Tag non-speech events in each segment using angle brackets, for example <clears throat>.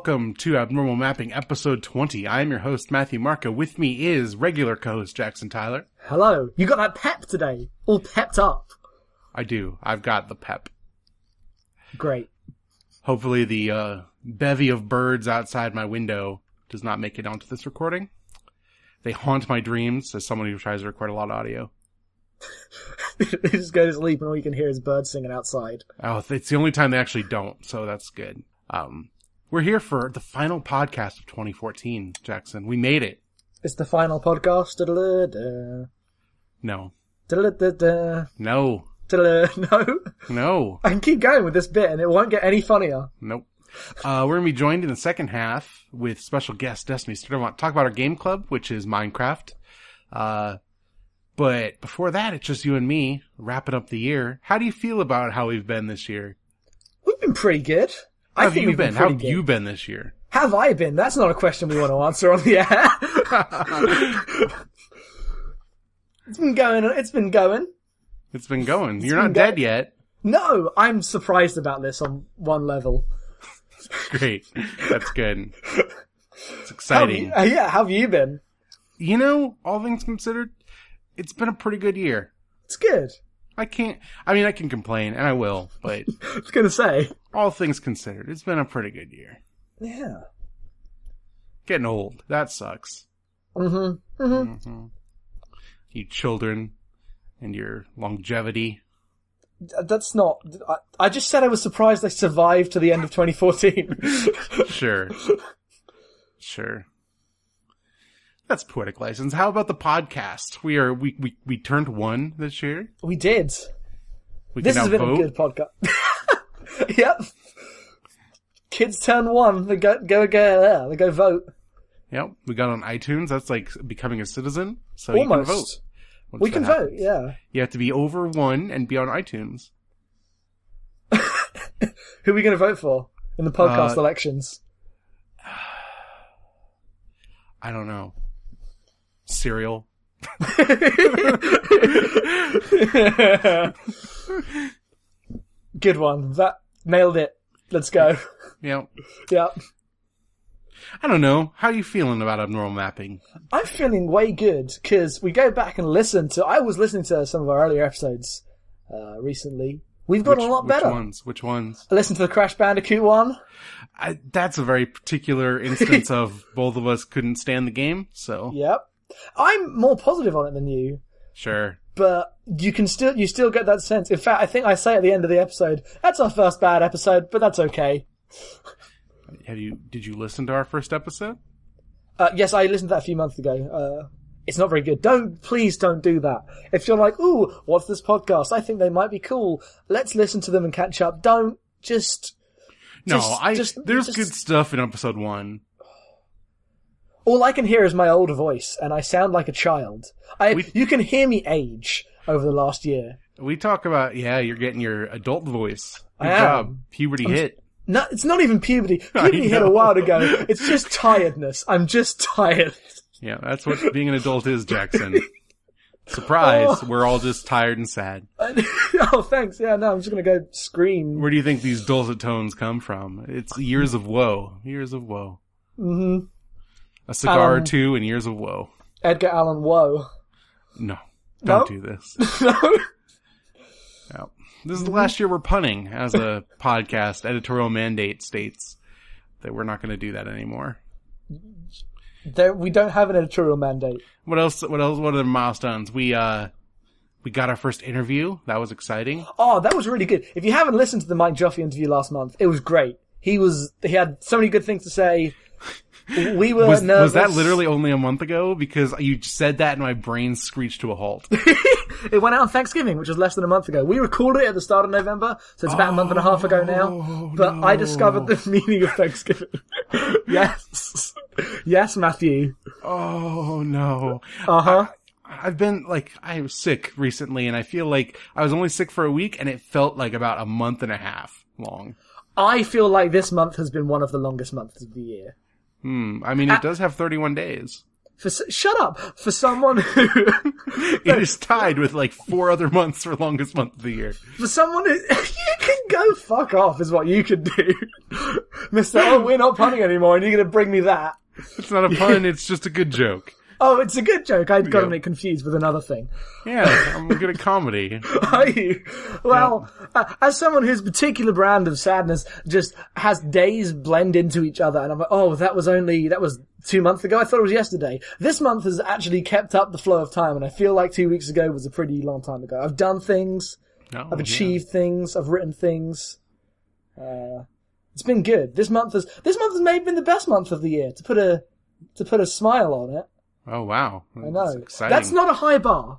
Welcome to Abnormal Mapping episode 20. I am your host, Matthew Marco. With me is regular co-host Jackson Tyler. Hello. You got that pep today. All pepped up. I do. I've got the pep. Great. Hopefully the uh, bevy of birds outside my window does not make it onto this recording. They haunt my dreams as someone who tries to record a lot of audio. <laughs> they just go to sleep and all you can hear is birds singing outside. Oh, it's the only time they actually don't, so that's good. Um, we're here for the final podcast of 2014, Jackson. We made it. It's the final podcast. Da-da-da-da. No. Da-da-da-da. No. Da-da-da. <laughs> No. No. I can keep going with this bit and it won't get any funnier. Nope. Uh, we're gonna be joined in the second half with special guest Destiny Stern. Talk about our game club, which is Minecraft. Uh, but before that, it's just you and me wrapping up the year. How do you feel about how we've been this year? We've been pretty good. How I have think you we've been? been How have you been this year? Have I been? That's not a question we want to answer on the air. <laughs> it's been going. It's been going. It's been going. You're been not go- dead yet. No, I'm surprised about this on one level. <laughs> Great. That's good. It's How exciting. you- uh, yeah, how have you been? You know, all things considered, it's been a pretty good year. It's good. I can't, I mean, I can complain, and I will, but <laughs> I was gonna say. all things considered, it's been a pretty good year. Yeah. Getting old. That sucks. Mm-hmm. Mm-hmm. mm-hmm. You children and your longevity. That's not. I, I just said I was surprised I survived to the end of 2014. <laughs> Sure. <laughs> sure. That's poetic license. How about the podcast? We are, we, we, we turned one this year. we did. We This has been vote. a good podcast. <laughs> yep. Kids turn one. They go go go there. They go vote. Yep. We got on iTunes. That's like becoming a citizen. So you can vote. Almost. once We can vote. Yeah. You have to be over one and be on iTunes. <laughs> Who are we going to vote for in the podcast Uh, elections? I don't know. Cereal. Good one. That nailed it. Let's go. Yep. yeah. I don't know. How are you feeling about abnormal mapping? I'm feeling way good because we go back and listen to. I was listening to some of our earlier episodes uh, recently. We've got which, a lot which better. ones? Which ones? I listened to the Crash Bandicoot one. I, that's a very particular instance <laughs> of both of us couldn't stand the game. So Yep. I'm more positive on it than you, sure. but you can still you still get that sense. In fact, I think I say at the end of the episode, "That's our first bad episode, but that's okay." Have you? Did you listen to our first episode? Uh, yes, I listened to that a few months ago. Uh, it's not very good. Don't please don't do that. If you're like, "Ooh, what's this podcast? I think they might be cool. Let's listen to them and catch up." Don't just No, Just- I. just- there's just- good stuff in episode one. All I can hear is my old voice, and I sound like a child. I We- you can hear me age over the last year. We talk about yeah, you're getting your adult voice. Good I am. job. Puberty hit. No, it's not even puberty. <laughs> Puberty hit a while ago. <laughs> It's just tiredness. I'm just tired. Yeah, that's what being an adult is, Jackson. Surprise, Oh. we're all just tired and sad. <laughs> oh, thanks. Yeah, no, I'm just gonna go scream. Where do you think these dulcet tones come from? It's years of woe. Years of woe. hmm A cigar or Um, two and years of woe. Edgar Allan Woe. No. Don't No? do this. <laughs> no. No. This is the last year we're punning as a <laughs> podcast. Editorial mandate states that we're not going to do that anymore. There, we don't have an editorial mandate. What else? What else? What other milestones? We, uh, we got our first interview. That was exciting. Oh, that was really good. If you haven't listened to the Mike Joffe interview last month, it was great. He was, he had so many good things to say. We were Was, nervous. was that literally only a month ago? Because you said that and my brain screeched to a halt. <laughs> It went out on Thanksgiving, which was less than a month ago. We recorded it at the start of November, so it's about a month and a half ago now. Oh, But I discovered the <laughs> meaning of Thanksgiving. <laughs> yes. Yes, Matthew. Oh no. Uh huh. I've been like, I was sick recently and I feel like I was only sick for a week and it felt like about a month and a half long. I feel like this month has been one of the longest months of the year. Hmm. I mean, Uh, it does have 31 days. For shut up for someone who <laughs> It is tied with like four other months for longest month of the year. for someone who <laughs> you can go fuck off is what you can do. <laughs> Mister. Oh, we're not punning anymore, and you're going to bring me that. It's not a pun. it's just a good joke. Oh, it's a good joke. I'd gotten Yeah. it confused with another thing. Yeah, I'm good at comedy. <laughs> Are you? Well, uh, as someone whose particular brand of sadness just has days blend into each other, and I'm like, oh, that was only, that was two months ago. I thought it was yesterday. This month has actually kept up the flow of time, and I feel like two weeks ago was a pretty long time ago. I've done things, No, I've achieved things, I've written things. Uh, it's been good. This month has, this month has maybe been the best month of the year, to put a, to put a smile on it. Oh wow, I know. That's exciting. That's not a high bar,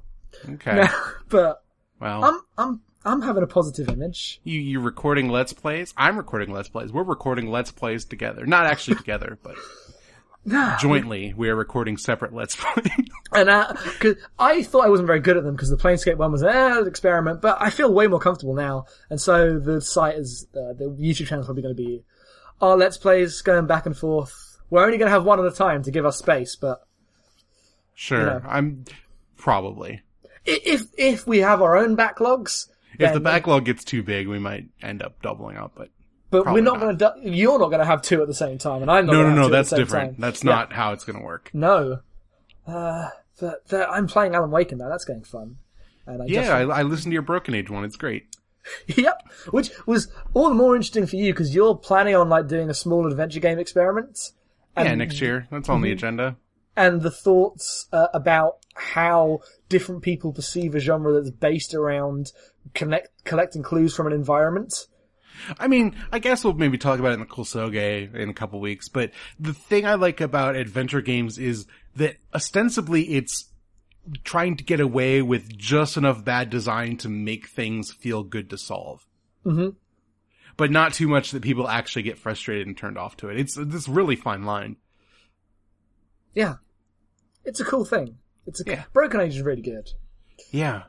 okay. <laughs> but well, I'm, I'm, I'm having a positive image. you you recording let's plays. I'm recording let's plays. We're recording let's plays together. Not actually together, but <laughs> jointly. We are recording separate let's plays. <laughs> And uh 'cause I thought I wasn't very good at them because the Planescape one was eh, an experiment, but I feel way more comfortable now. And so the site is, uh, the YouTube channel is probably going to be our Let's Plays going back and forth. We're only going to have one at a time to give us space, but sure, Yeah. I'm probably. if, if we have our own backlogs, If the backlog gets too big, we might end up doubling up. But but we're not, not. going to, du- you're not going to have two at the same time, and I'm not no, no, no, that's different. time. That's Yeah. not how it's going to work. No. Uh, but, I'm playing Alan Wake in that. That's getting fun. And I just Yeah, I, I listened to your Broken Age one. It's great. <laughs> Yep, which was all the more interesting for you because you're planning on like doing a small adventure game experiment. And, yeah, next year. That's on Mm-hmm. the agenda. And the thoughts uh, about how different people perceive a genre that's based around connect collecting clues from an environment. I mean, I guess we'll maybe talk about it in the Kusoge in a couple weeks, but the thing I like about adventure games is that ostensibly it's trying to get away with just enough bad design to make things feel good to solve. hmm But not too much that people actually get frustrated and turned off to it. It's this really fine line. Yeah, it's a cool thing. It's a Yeah. Broken Age is really good. Yeah.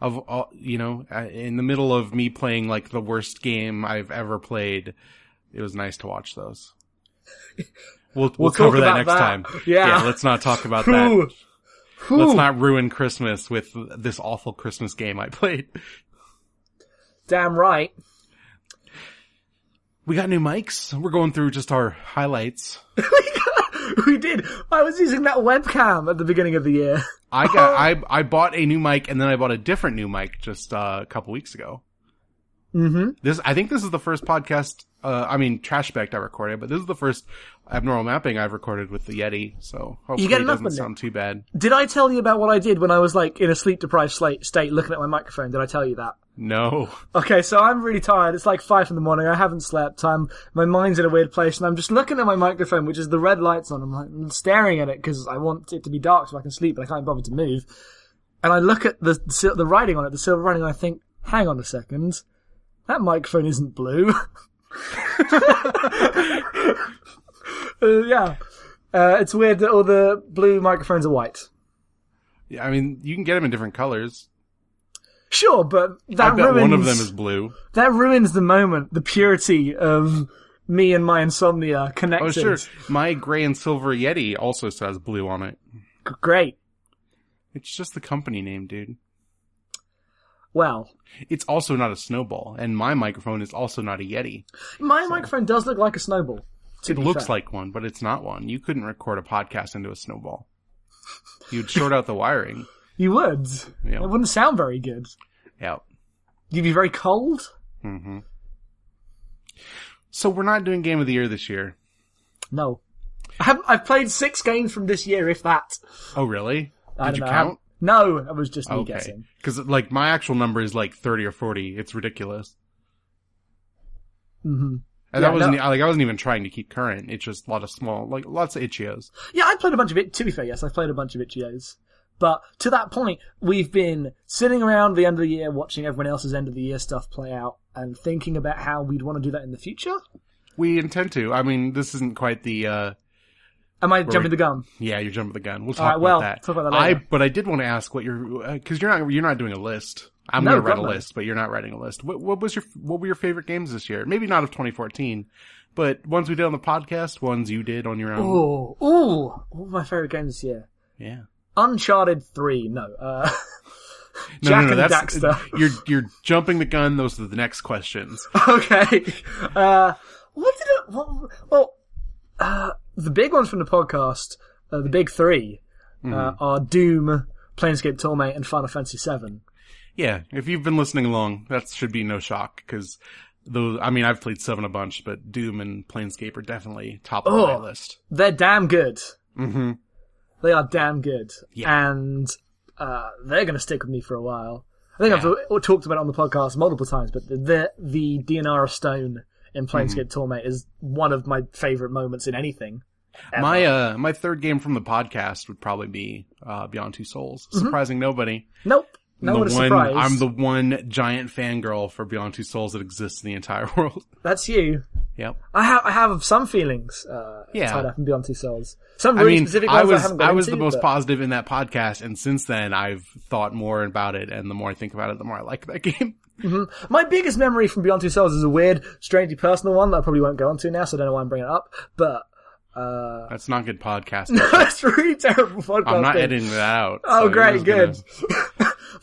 Of all, you know, in the middle of me playing like the worst game I've ever played, it was nice to watch those. <laughs> We'll, we'll, We'll cover that next that. time. <laughs> Yeah. yeah, let's not talk about that. Whew. Let's not ruin Christmas with this awful Christmas game I played. Damn right. We got new mics. We're going through just our highlights. <laughs> <laughs> we did. I was using that webcam at the beginning of the year. I got, <laughs> I, I bought a new mic and then I bought a different new mic just uh, a couple weeks ago. Mm-hmm. This, I think this is the first podcast, uh, I mean, Trashbacked I recorded, but this is the first abnormal mapping I've recorded with the Yeti, so hopefully get it doesn't sound too bad. Did I tell you about what I did when I was like in a sleep deprived state looking at my microphone? Did I tell you that? No. Okay, so I'm really tired. It's like five in the morning. I haven't slept. I'm my mind's in a weird place, and I'm just looking at my microphone, which is the red lights on. I'm like I'm staring at it because I want it to be dark so I can sleep, but I can't bother to move. And I look at the the writing on it, the silver writing, and I think, hang on a second, that microphone isn't blue. <laughs> Uh, yeah, uh, it's weird that all the blue microphones are white. Yeah, I mean, you can get them in different colors. Sure, but that ruins one of them is blue. that ruins the moment, the purity of me and my insomnia connected. Oh, sure. My gray and silver Yeti also says blue on it. G- Great. It's just the company name, dude. Well, It's also not a snowball, and my microphone is also not a Yeti. my microphone does look like a snowball. To It looks fair. like one, but it's not one. You couldn't record a podcast into a snowball. You'd short out the wiring. You would. Yeah. It wouldn't sound very good. Yeah. You'd be very cold. hmm So we're not doing game of the year this year. No, I haven't, I've played six games from this year, if that. Oh, really? I Did don't you know. count? No, it was just me Okay. guessing. Because like my actual number is like thirty or forty. It's ridiculous. Mm-hmm. And Yeah, that wasn't no. like I wasn't even trying to keep current. It's just a lot of small, like lots of itch.io's. Yeah, I played a bunch of it. To be fair, yes, I played a bunch of itch.io's. But to that point, we've been sitting around the end of the year watching everyone else's end of the year stuff play out and thinking about how we'd want to do that in the future. We intend to. I mean, this isn't quite the. uh Am I jumping the gun? Yeah, you're jumping the gun. We'll talk right, about well, that. talk about that I but I did want to ask what you're because you're not you're not doing a list. I'm No, gonna write a list, but you're not writing a list. What, what was your what were your favorite games this year? Maybe not of 2014, but ones we did on the podcast, ones you did on your own. Oh, oh, what were my favorite games this year? Yeah. Uncharted 3, no. Uh, <laughs> No, Jack no, no, and that's Daxter. <laughs> you're you're jumping the gun. Those are the next questions. okay. Uh, what did I, what, well, uh, the big ones from the podcast, uh, the big 3 Mm-hmm. uh, are Doom, Planescape Torment, and Final Fantasy Seven. Yeah, if you've been listening along, that should be no shock because those. I mean, I've played seven a bunch, but Doom and Planescape are definitely top of my Oh. list. They're damn good. Mm-hmm. They are damn good. Yeah. And uh, they're going to stick with me for a while. I think Yeah. I've talked about it on the podcast multiple times, but the the, DNR Stone in Planescape Mm-hmm. Torment is one of my favorite moments in anything. ever. My uh, my third game from the podcast would probably be uh, Beyond Two Souls. Surprising nobody. Nope. No the one is one, surprised. I'm the one giant fangirl for Beyond Two Souls that exists in the entire <laughs> world. That's you. yep. I have I have some feelings uh, Yeah. tied up in Beyond Two Souls. Some I really mean, specific I ones I, was haven't I was into, the most but- positive in that podcast, and since then I've thought more about it, and the more I think about it, the more I like that <laughs> game. My biggest memory from Beyond Two Souls is a weird, strangely personal one that I probably won't go into now, so I don't know why I'm bringing it up. But uh, That's not good <laughs> podcasting. that's really terrible podcasting. I'm not editing that out. Oh, so great, good. gonna-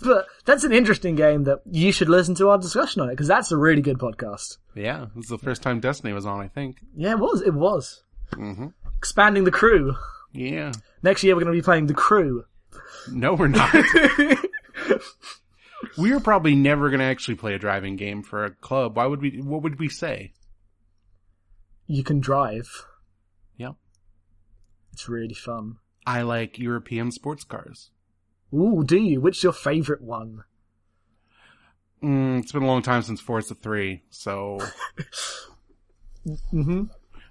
but that's an interesting game that you should listen to our discussion on it because that's a really good podcast. Yeah, this is the first time Destiny was on. I think. Yeah, it was. It was hmm expanding the crew. Yeah. Next year we're going to be playing the crew. No, we're not. <laughs> we are probably never going to actually play a driving game for a club. Why would we? What would we say? you can drive. Yep. It's really fun. I like European sports cars. Ooh, do you? Which is your favorite one? Mm, it's been a long time since Forza 3, so <laughs> hmm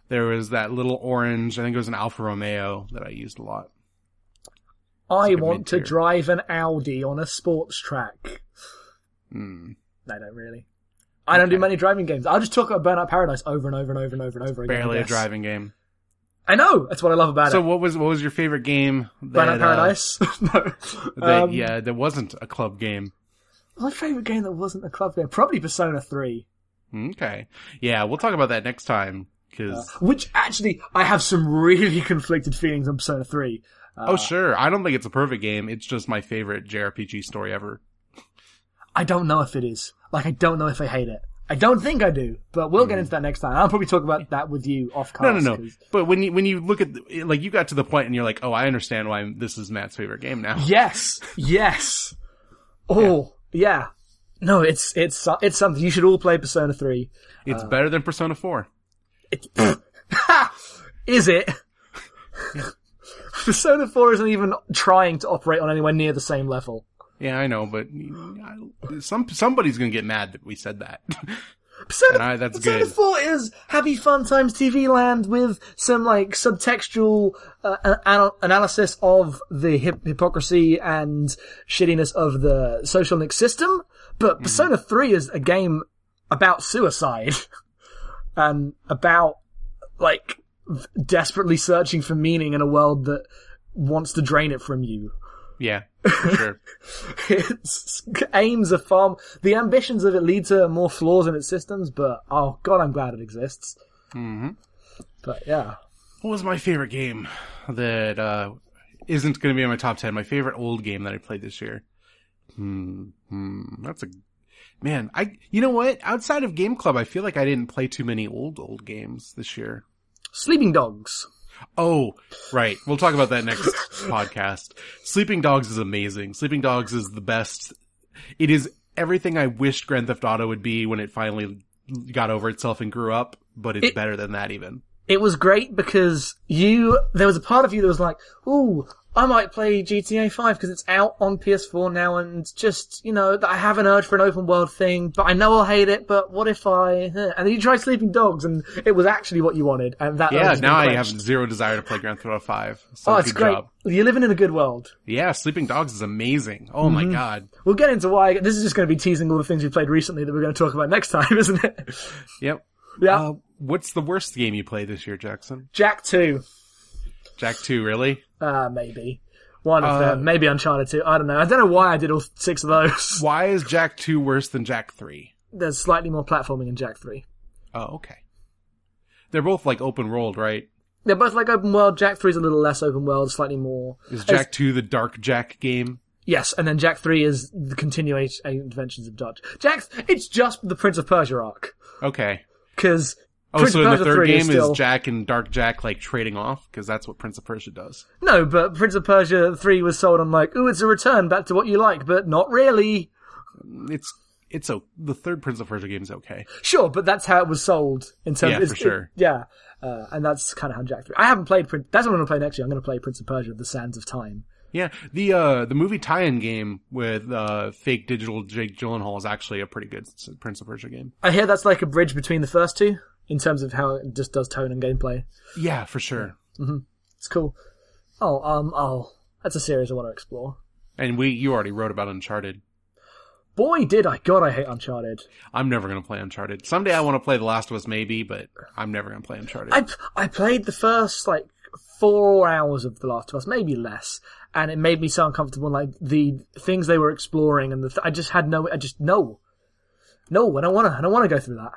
there was that little orange, I think it was an Alfa Romeo that I used a lot. I like want to drive an Audi on a sports track. Mm. I don't really. I don't do many driving games. I'll just talk about Burnout Paradise over and over and over and over and over again. Barely a driving game. I know. That's what I love about So it. So what was what was your favorite game? That, Burnout uh, Paradise. <laughs> no. that, Um, yeah, that wasn't a club game. My favorite game that wasn't a club game probably Persona Three, Okay, yeah, we'll talk about that next time because which actually I have some really <laughs> conflicted feelings on Persona Three. Uh, oh sure, I don't think it's a perfect game. It's just my favorite JRPG story ever. I don't know if it is. Like, I don't know if I hate it. I don't think I do, but we'll get hmm. into that next time. I'll probably talk about that with you off cast. No, no, no. 'cause- But when you when you look at the- like you got to the point and you're like, oh, I understand why this is Matt's favorite game now. Yes, yes. <laughs> Oh, yeah. No, it's it's uh, it's something you should all play. Persona Three. It's uh, better than Persona Four. It's <laughs> is it? <laughs> Persona Four isn't even trying to operate on anywhere near the same level. Yeah, I know, but some somebody's gonna get mad that we said that. <laughs> Persona, I- that's Persona good. 4 is happy fun times TV land with some like subtextual uh, an- analysis of the hip- hypocrisy and shittiness of the social link system. Mm-hmm. But Persona 3 is a game about suicide <laughs> and about like desperately searching for meaning in a world that wants to drain it from you. yeah, sure. <laughs> its aims are far, the ambitions of it lead to more flaws in its systems, but oh god, I'm glad it exists. Mm-hmm. But yeah. What was my favorite game that uh, isn't going to be in my top ten? My favorite old game that I played this year. Hmm, hmm, that's a man. I you know what? Outside of Game Club, I feel like I didn't play too many old old games this year. Sleeping Dogs. Oh, right. We'll talk about that next <laughs> podcast. Sleeping Dogs is amazing. Sleeping Dogs is the best. It is everything I wished Grand Theft Auto would be when it finally got over itself and grew up, but it's It- better than that even. It was great because you, there was a part of you that was like, ooh, I might play GTA 5 because it's out on PS4 now and just, you know, I have an urge for an open world thing, but I know I'll hate it, but what if I, eh. and then you tried Sleeping Dogs and it was actually what you wanted and that Yeah, now I have zero desire to play Grand Theft Auto 5. So Oh, it's great. job. You're living in a good world. Yeah, Sleeping Dogs is amazing. Oh my god. We'll get into why. This is just going to be teasing all the things we played recently that we're going to talk about next time, <laughs> isn't it? Yep. Yeah. Uh, what's the worst game you played this year, Jackson? Jak 2. Jak 2, really? Uh, maybe. One of Uh, them. Maybe Uncharted 2. I don't know. I don't know why I did all <laughs> six of those. Why is Jak 2 worse than Jak 3? There's slightly more platforming in Jak 3. Oh, okay. They're both like open world, right? They're both like open world. Jak 3 is a little less open world, slightly more. Is Jak 2 the Dark Jak game? Yes, and then Jak 3 is the continuation adventures of Dodge. Jack, it's just the Prince of Persia arc. Okay. Cause Oh, Prince so in the third 3 is game still- is Jak and Dark Jak like trading off because that's what Prince of Persia does. No, but Prince of Persia 3 was sold on like, ooh, it's a return back to what you like, but not really. It's it's a the third Prince of Persia game is okay. Sure, but that's how it was sold in terms Yeah, it's- for sure. it- yeah. Uh, and that's kind of how Jak 3. I haven't played Prince, that's what I'm going to play next year. I'm going to play Prince of Persia, The Sands of Time. Yeah, the uh the movie tie-in game with uh fake digital Jake Gyllenhaal is actually a pretty good Prince of Persia game. I hear that's like a bridge between the first two in terms of how it just does tone and gameplay. Yeah, for sure. It's cool. Oh, um, oh, that's a series I want to explore. And we you already wrote about Uncharted. Boy, did I! God, I hate Uncharted. I'm never gonna play Uncharted. Someday I want to play The Last of Us, maybe, but I'm never gonna play Uncharted. I I played the first like four hours of The Last of Us, maybe less, and it made me so uncomfortable. Like the things they were exploring, and the th- I just had no, I just no, no, I don't want to, I don't want to go through that.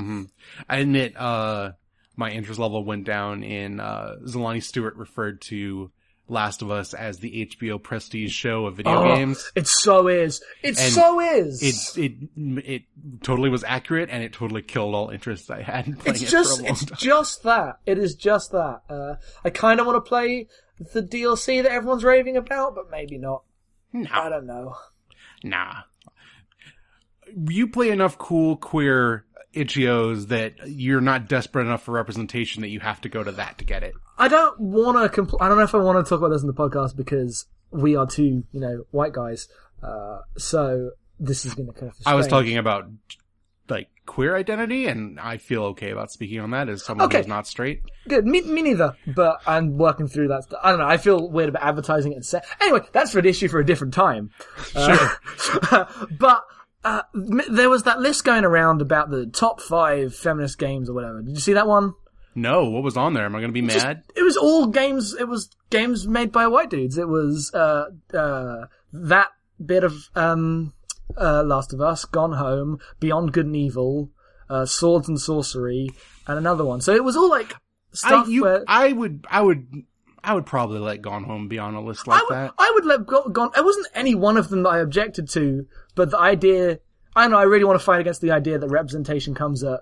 Hmm I admit, uh, my interest level went down in, uh, Zolani Stewart referred to Last of Us as the HBO prestige show of video Oh, games. It so is. It And so is. It, it, it totally was accurate and it totally killed all interest I had in playing it's it just for a long it's time. just that. It is just that. Uh, I kind of want to play the DLC that everyone's raving about, but maybe not. I don't know. nah. You play enough cool, queer itch.io's that you're not desperate enough for representation that you have to go to that to get it. I don't want to. Compl- I don't know if I want to talk about this in the podcast because we are two, you know, white guys. Uh, so this is going to kind of. I was talking about like queer identity, and I feel okay about speaking on that as someone Okay. who's not straight. Good. Me, me neither. But I'm working through that. Stuff. I don't know. I feel weird about advertising it. And se- anyway, that's for an issue for a different time. Uh, <laughs> but uh, there was that list going around about the top five feminist games or whatever. Did you see that one? No, what was on there? Am I going to be Just- mad? it was all games. It was games made by white dudes. It was uh, uh, that bit of um, uh, Last of Us, Gone Home, Beyond Good and Evil, uh, Swords and Sworcery, and another one. So it was all like I, stuff you, where. I would, I would, I would probably let Gone Home be on a list like I would, that. I would let gone. It wasn't any one of them that I objected to, but the idea. I don't know. I really want to fight against the idea that representation comes at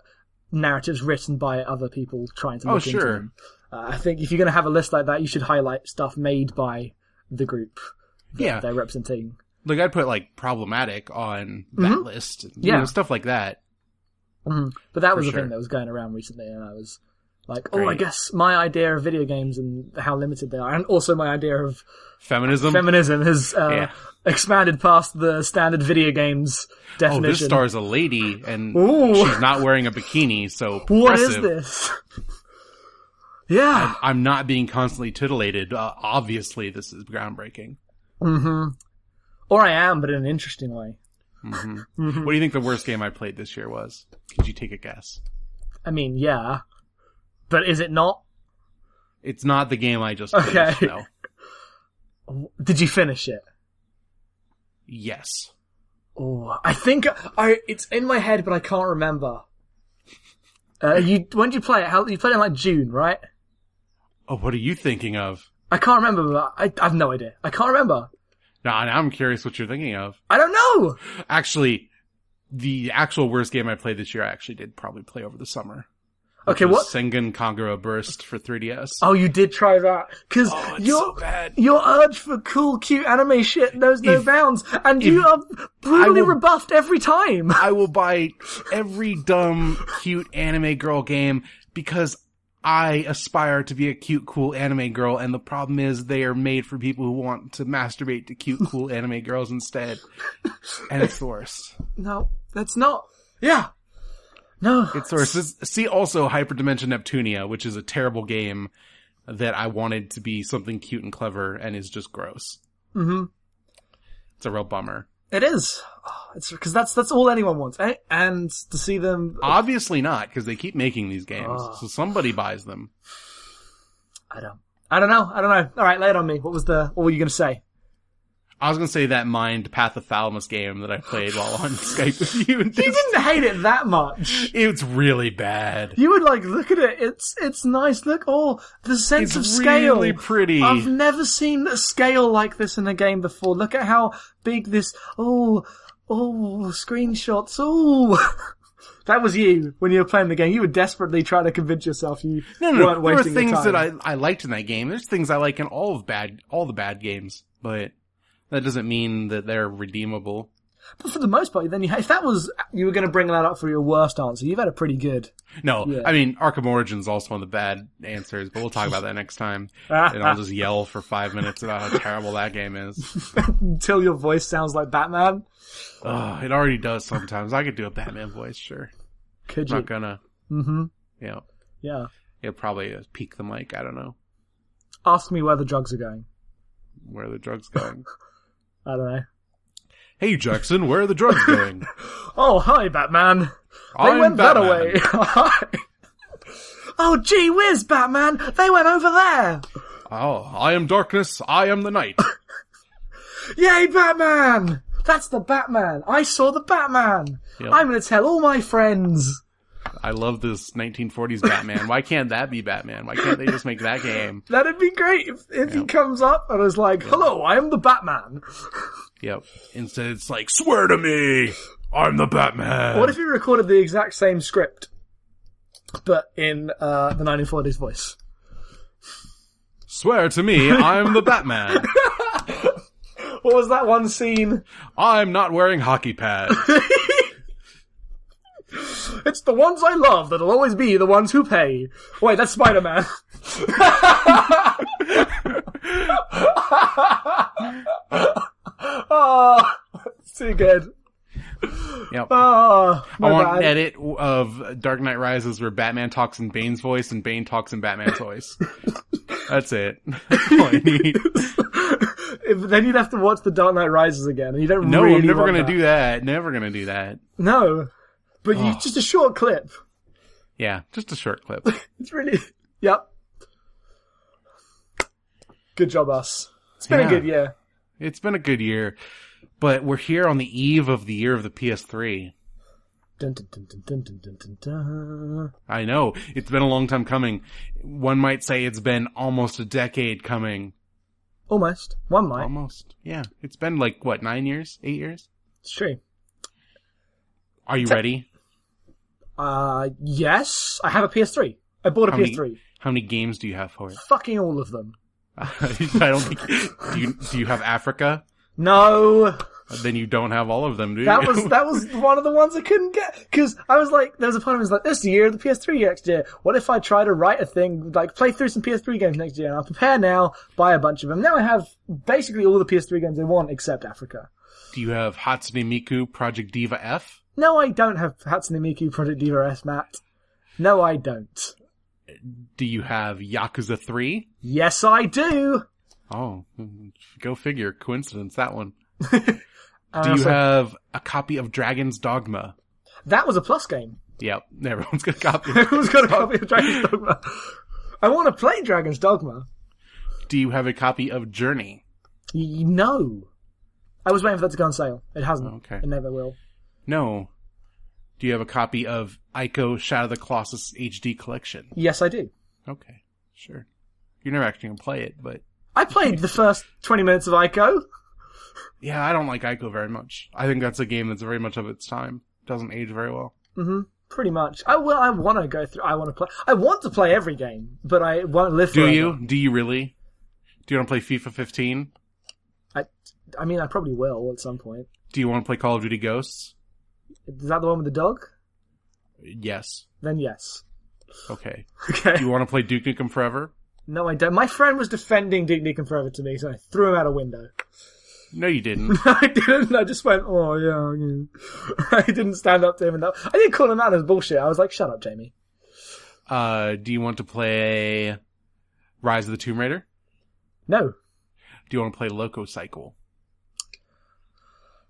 narratives written by other people trying to. Oh, Look into sure. them. Uh, I think if you're going to have a list like that, you should highlight stuff made by the group that Yeah. they're representing. Like I'd put like Problem Attic on that list. You Mm-hmm. Yeah. know, stuff like that. hmm But that was the sure. thing that was going around recently, and I was like, oh, I guess my idea of video games and how limited they are, and also my idea of Feminism. feminism has uh, Yeah. expanded past the standard video games definition. oh, this stars a lady, and Ooh. she's not wearing a bikini. So <laughs> What is this? <laughs> yeah. I'm not being constantly titillated. Uh, obviously, this is groundbreaking. hmm Or I am, but in an interesting way. hmm <laughs> Mhm. What do you think the worst game I played this year was? Could you take a guess? I mean, yeah. But is it not? It's not the game I just Okay. finished. No. <laughs> Did you finish it? Yes. Oh, I think I. It's in my head, but I can't remember. Uh, you when did you play it? How you played it in like June, right? Oh, what are you thinking of? I can't remember. But I, I have no idea. I can't remember. Now, now I'm curious what you're thinking of. I don't know. Actually, the actual worst game I played this year, I actually did probably play over the summer. Okay, was what? Senran Kagura Burst for 3DS. Oh, you did try that because Oh, your so bad. your urge for cool, cute anime shit knows no If- bounds, and you are brutally will- rebuffed every time. I will buy every dumb, cute anime girl game because I aspire to be a cute, cool anime girl, and the problem is they are made for people who want to masturbate to cute, cool anime girls instead. And it's the worst. <laughs> No, that's not. Yeah. No. It's. This- See also Hyperdimension Neptunia, which is a terrible game that I wanted to be something cute and clever and is just gross. Mm hmm It's a real bummer. It is. Oh, it's because that's that's all anyone wants, eh? and to see them. Obviously not, because they keep making these games, Oh. so somebody buys them. I don't. I don't know. I don't know. All right, lay it on me. What was the? What were you going to say? I was gonna say that Mind Path to Thalamus game that I played while on <laughs> Skype with you. And You didn't hate it that much. it's really bad. You would like look at it. It's it's nice. Look, oh, the sense It's of scale. really pretty. I've never seen a scale like this in a game before. Look at how big this. Oh, oh, screenshots. Oh, <laughs> That was you when you were playing the game. You were desperately trying to convince yourself you No, no, weren't there were things that I, I liked in that game. There's things I like in all of bad, all the bad games, but that doesn't mean that they're redeemable. But for the most part, then you, if that was you were going to bring that up for your worst answer, you've had a pretty good. No, Yeah. I mean, Arkham Origins also one of the bad answers, but we'll talk about that next time. <laughs> and I'll just yell for five minutes about how terrible that game is. <laughs> Until your voice sounds like Batman. Ugh, it already does sometimes. I could do a Batman voice, sure. Could I'm you? not gonna, Mm-hmm. know, Yeah. it'll probably uh, peak the mic. I don't know Ask me where the drugs are going. where the drugs going. <laughs> I don't know. hey Jackson, where are the drugs going? <laughs> Oh, hi, Batman. They I'm went Batman. that way. Hi. <laughs> oh, gee whiz, Batman. They went over there. Oh, I am darkness. I am the night. <laughs> Yay, Batman! That's the Batman. I saw the Batman. Yep. I'm going to tell all my friends. I love this 1940s Batman. Why can't that be Batman? Why can't they just make that game? <laughs> That'd be great if, if he comes up and is like, "Hello, I am the Batman." Yep. Instead, it's like, swear to me, I'm the Batman. What if he recorded the exact same script, but in uh, the 1940s voice? Swear to me, I'm the Batman. <laughs> What was that one scene? I'm not wearing hockey pads. <laughs> It's the ones I love that'll always be the ones who pay. Wait, that's Spider Man. oh, <laughs> ah, it's too good. Yep. Oh, I want an edit of Dark Knight Rises where Batman talks in Bane's voice and Bane talks in Batman's voice. That's it. That's all I need. <laughs> If- then you'd have to watch The Dark Knight Rises again, and you don't No, really I'm never gonna that. do that. Never gonna do that. No, but you ah. just a short clip. Yeah, just a short clip. <laughs> It's really, yep. Good job, us. It's been Yeah. a good year. It's been a good year, but we're here on the eve of the year of the PS3. Dun, dun, dun, dun, dun, dun, dun, dun. I know. It's been a long time coming. One might say it's been almost a decade coming. Almost. One might. Almost. Yeah. It's been like, what, nine years? Eight years? It's true. Are you ready? Uh, yes. I have a PS3. I bought a How PS3. How many games do you have for it? Fucking all of them. <laughs> I don't think, do you, do you have Afrika? No. Then you don't have all of them, do you? That was, that was <laughs> one of the ones I couldn't get. Cause I was like, there was a part of me was like, this the year the PS3 next year. What if I try to write a thing, like play through some PS3 games next year and I'll prepare now, buy a bunch of them. Now I have basically all the PS3 games I want except Afrika. do you have Hatsune Miku Project Diva F? No, I don't have Hatsune Miku Project Diva S, Matt. No, I don't. Do you have Yakuza 3? Yes, I do. Oh, go figure. Coincidence, that one. Uh, <laughs> Do you so- have a copy of Dragon's Dogma? that was a plus game. Yep, <laughs> everyone's got a copy. Who's <laughs> got a copy of Dragon's Dogma? I want to play Dragon's Dogma. Do you have a copy of Journey? Y- No. I was waiting for that to go on sale. It hasn't. Okay. It never will. No. Do you have a copy of Ico Shadow of the Colossus HD Collection? Yes, I do. Okay, sure. You're never actually gonna play it, but I played the first 20 minutes of Ico. yeah, I don't like Ico very much. I think that's a game that's very much of its time. Doesn't age very well. Mm-hmm. Pretty much. I well, I want to go through. I want to play. I want to play every game, but I won't live. Do forever. you? Do you really? Do you want to play FIFA 15? I, I mean, I probably will at some point. Do you want to play Call of Duty Ghosts? Is that the one with the dog? Yes. Then yes. Okay. Okay. Do you want to play Duke Nukem Forever? No, I don't. My friend was defending Duke Nukem Forever to me, so I threw him out a window. No, you didn't. <laughs> I didn't. I just went, oh yeah. yeah." <laughs> I didn't stand up to him, and I didn't call him out as bullshit. I was like, shut up, Jamie. Uh, do you want to play Rise of the Tomb Raider? No, Do you want to play LocoCycle?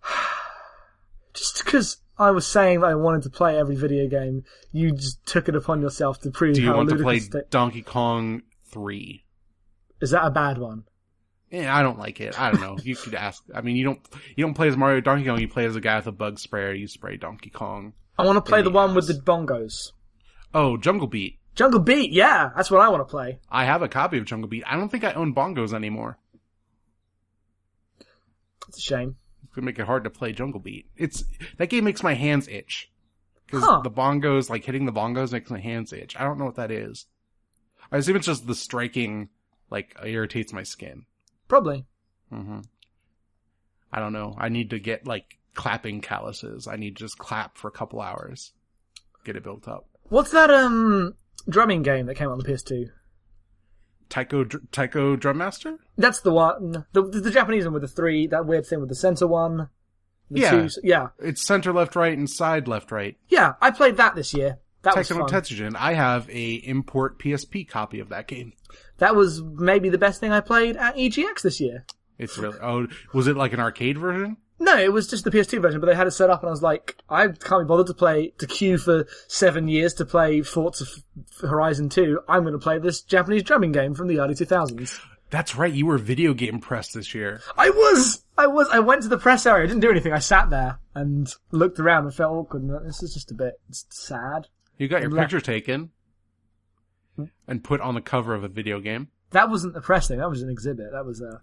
<sighs> just because I was saying that I wanted to play every video game, you just took it upon yourself to prove Do you want to play Donkey Kong 3? Is that a bad one? Yeah, I don't like it. I don't know. You could ask. I mean, you don't you don't play as Mario Donkey Kong. You play as a guy with a bug sprayer. You spray Donkey Kong. I want to play the one with the bongos. Oh, Jungle Beat. Jungle Beat, yeah, that's what I want to play. I have a copy of Jungle Beat. I don't think I own bongos anymore. It's a shame. It's gonna make it hard to play Jungle Beat. It's that game makes my hands itch because Huh. the bongos, like hitting the bongos, makes my hands itch. I don't know what that is. I assume it's just the striking, like irritates my skin. Probably. Mm-hmm. I don't know. I need to get like clapping calluses. I need to just clap for a couple hours, get it built up. What's that um drumming game that came out on the PS2? Taiko, Taiko Drum Master. That's the one. The, the, the Japanese one with the three. That weird thing with the center one. The Yeah. Two, yeah. It's center, left, right, and side, left, right. Yeah. I played that this year. That was Tekken no fun. Tatsujin. I have a import PSP copy of that game. That was maybe the best thing I played at EGX this year. It's really. Oh, was it like an arcade version? No, it was just the PS2 version, but they had it set up, and I was like, I can't be bothered to play to queue for seven years to play Forza Horizon 2. I'm going to play this Japanese drumming game from the early 2000s. That's right. You were video game press this year. I was, I was, I went to the press area. I didn't do anything. I sat there and looked around and felt awkward. And this is just a bit sad. You got your La- picture taken and put on the cover of a video game. That wasn't the press thing. That was an exhibit. That was a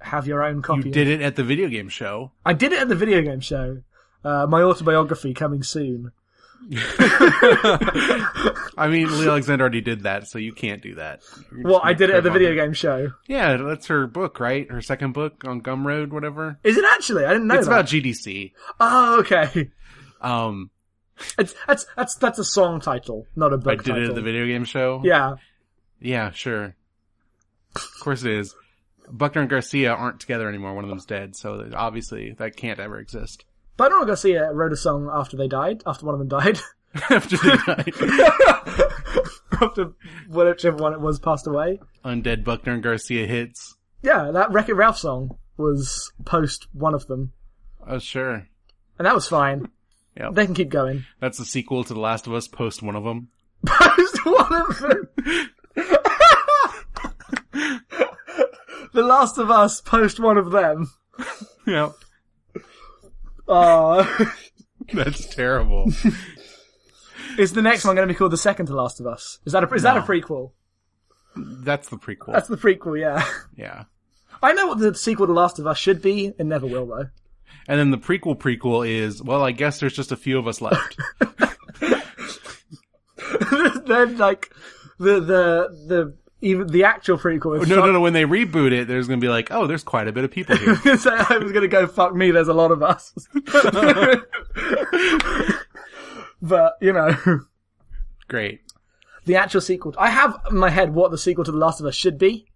have your own copy. You did it at the video game show. I did it at the video game show. Uh, my autobiography coming soon. <laughs> I mean, Leigh Alexander already did that, so you can't do that. Well, I did it at the video game show. Yeah, that's her book, right? Her second book on Gumroad, whatever. Is it actually? I didn't know It's that. about GDC. oh, okay. Um, It's, that's that's that's a song title, not a book I did title. it at the video game show. Yeah, Yeah, sure. Of course it is. Buckner and Garcia aren't together anymore. One of them's dead, so obviously that can't ever exist. <laughs> but Ronald Garcia wrote a song after they died. After one of them died. <laughs> After they died. <laughs> after whichever one it was passed away. Undead Buckner and Garcia hits. Yeah, that Wreck It Ralph song was post one of them, Oh, sure. and that was fine. Yeah. They can keep going. That's the sequel to The Last of Us post one of them. Post one of them. The Last of Us. Post one of them. <laughs> Yep. Oh, ah. <laughs> That's terrible. <laughs> is the next one going to be called the second to Last of Us? Is that a is that a No. prequel? That's the prequel. That's the prequel. Yeah. Yeah. I know what the sequel to Last of Us should be. It never will though. And then the prequel prequel is, well, I guess there's just a few of us left. then like the the the even the actual prequel. Is oh, no, fuck- no, no. When they reboot it, there's going to be like, oh, there's quite a bit of people here. <laughs> so I was gonna go fuck me. There's a lot of us. <laughs> but you know, Great. the actual sequel. I have in my head what the sequel to The Last of Us should be.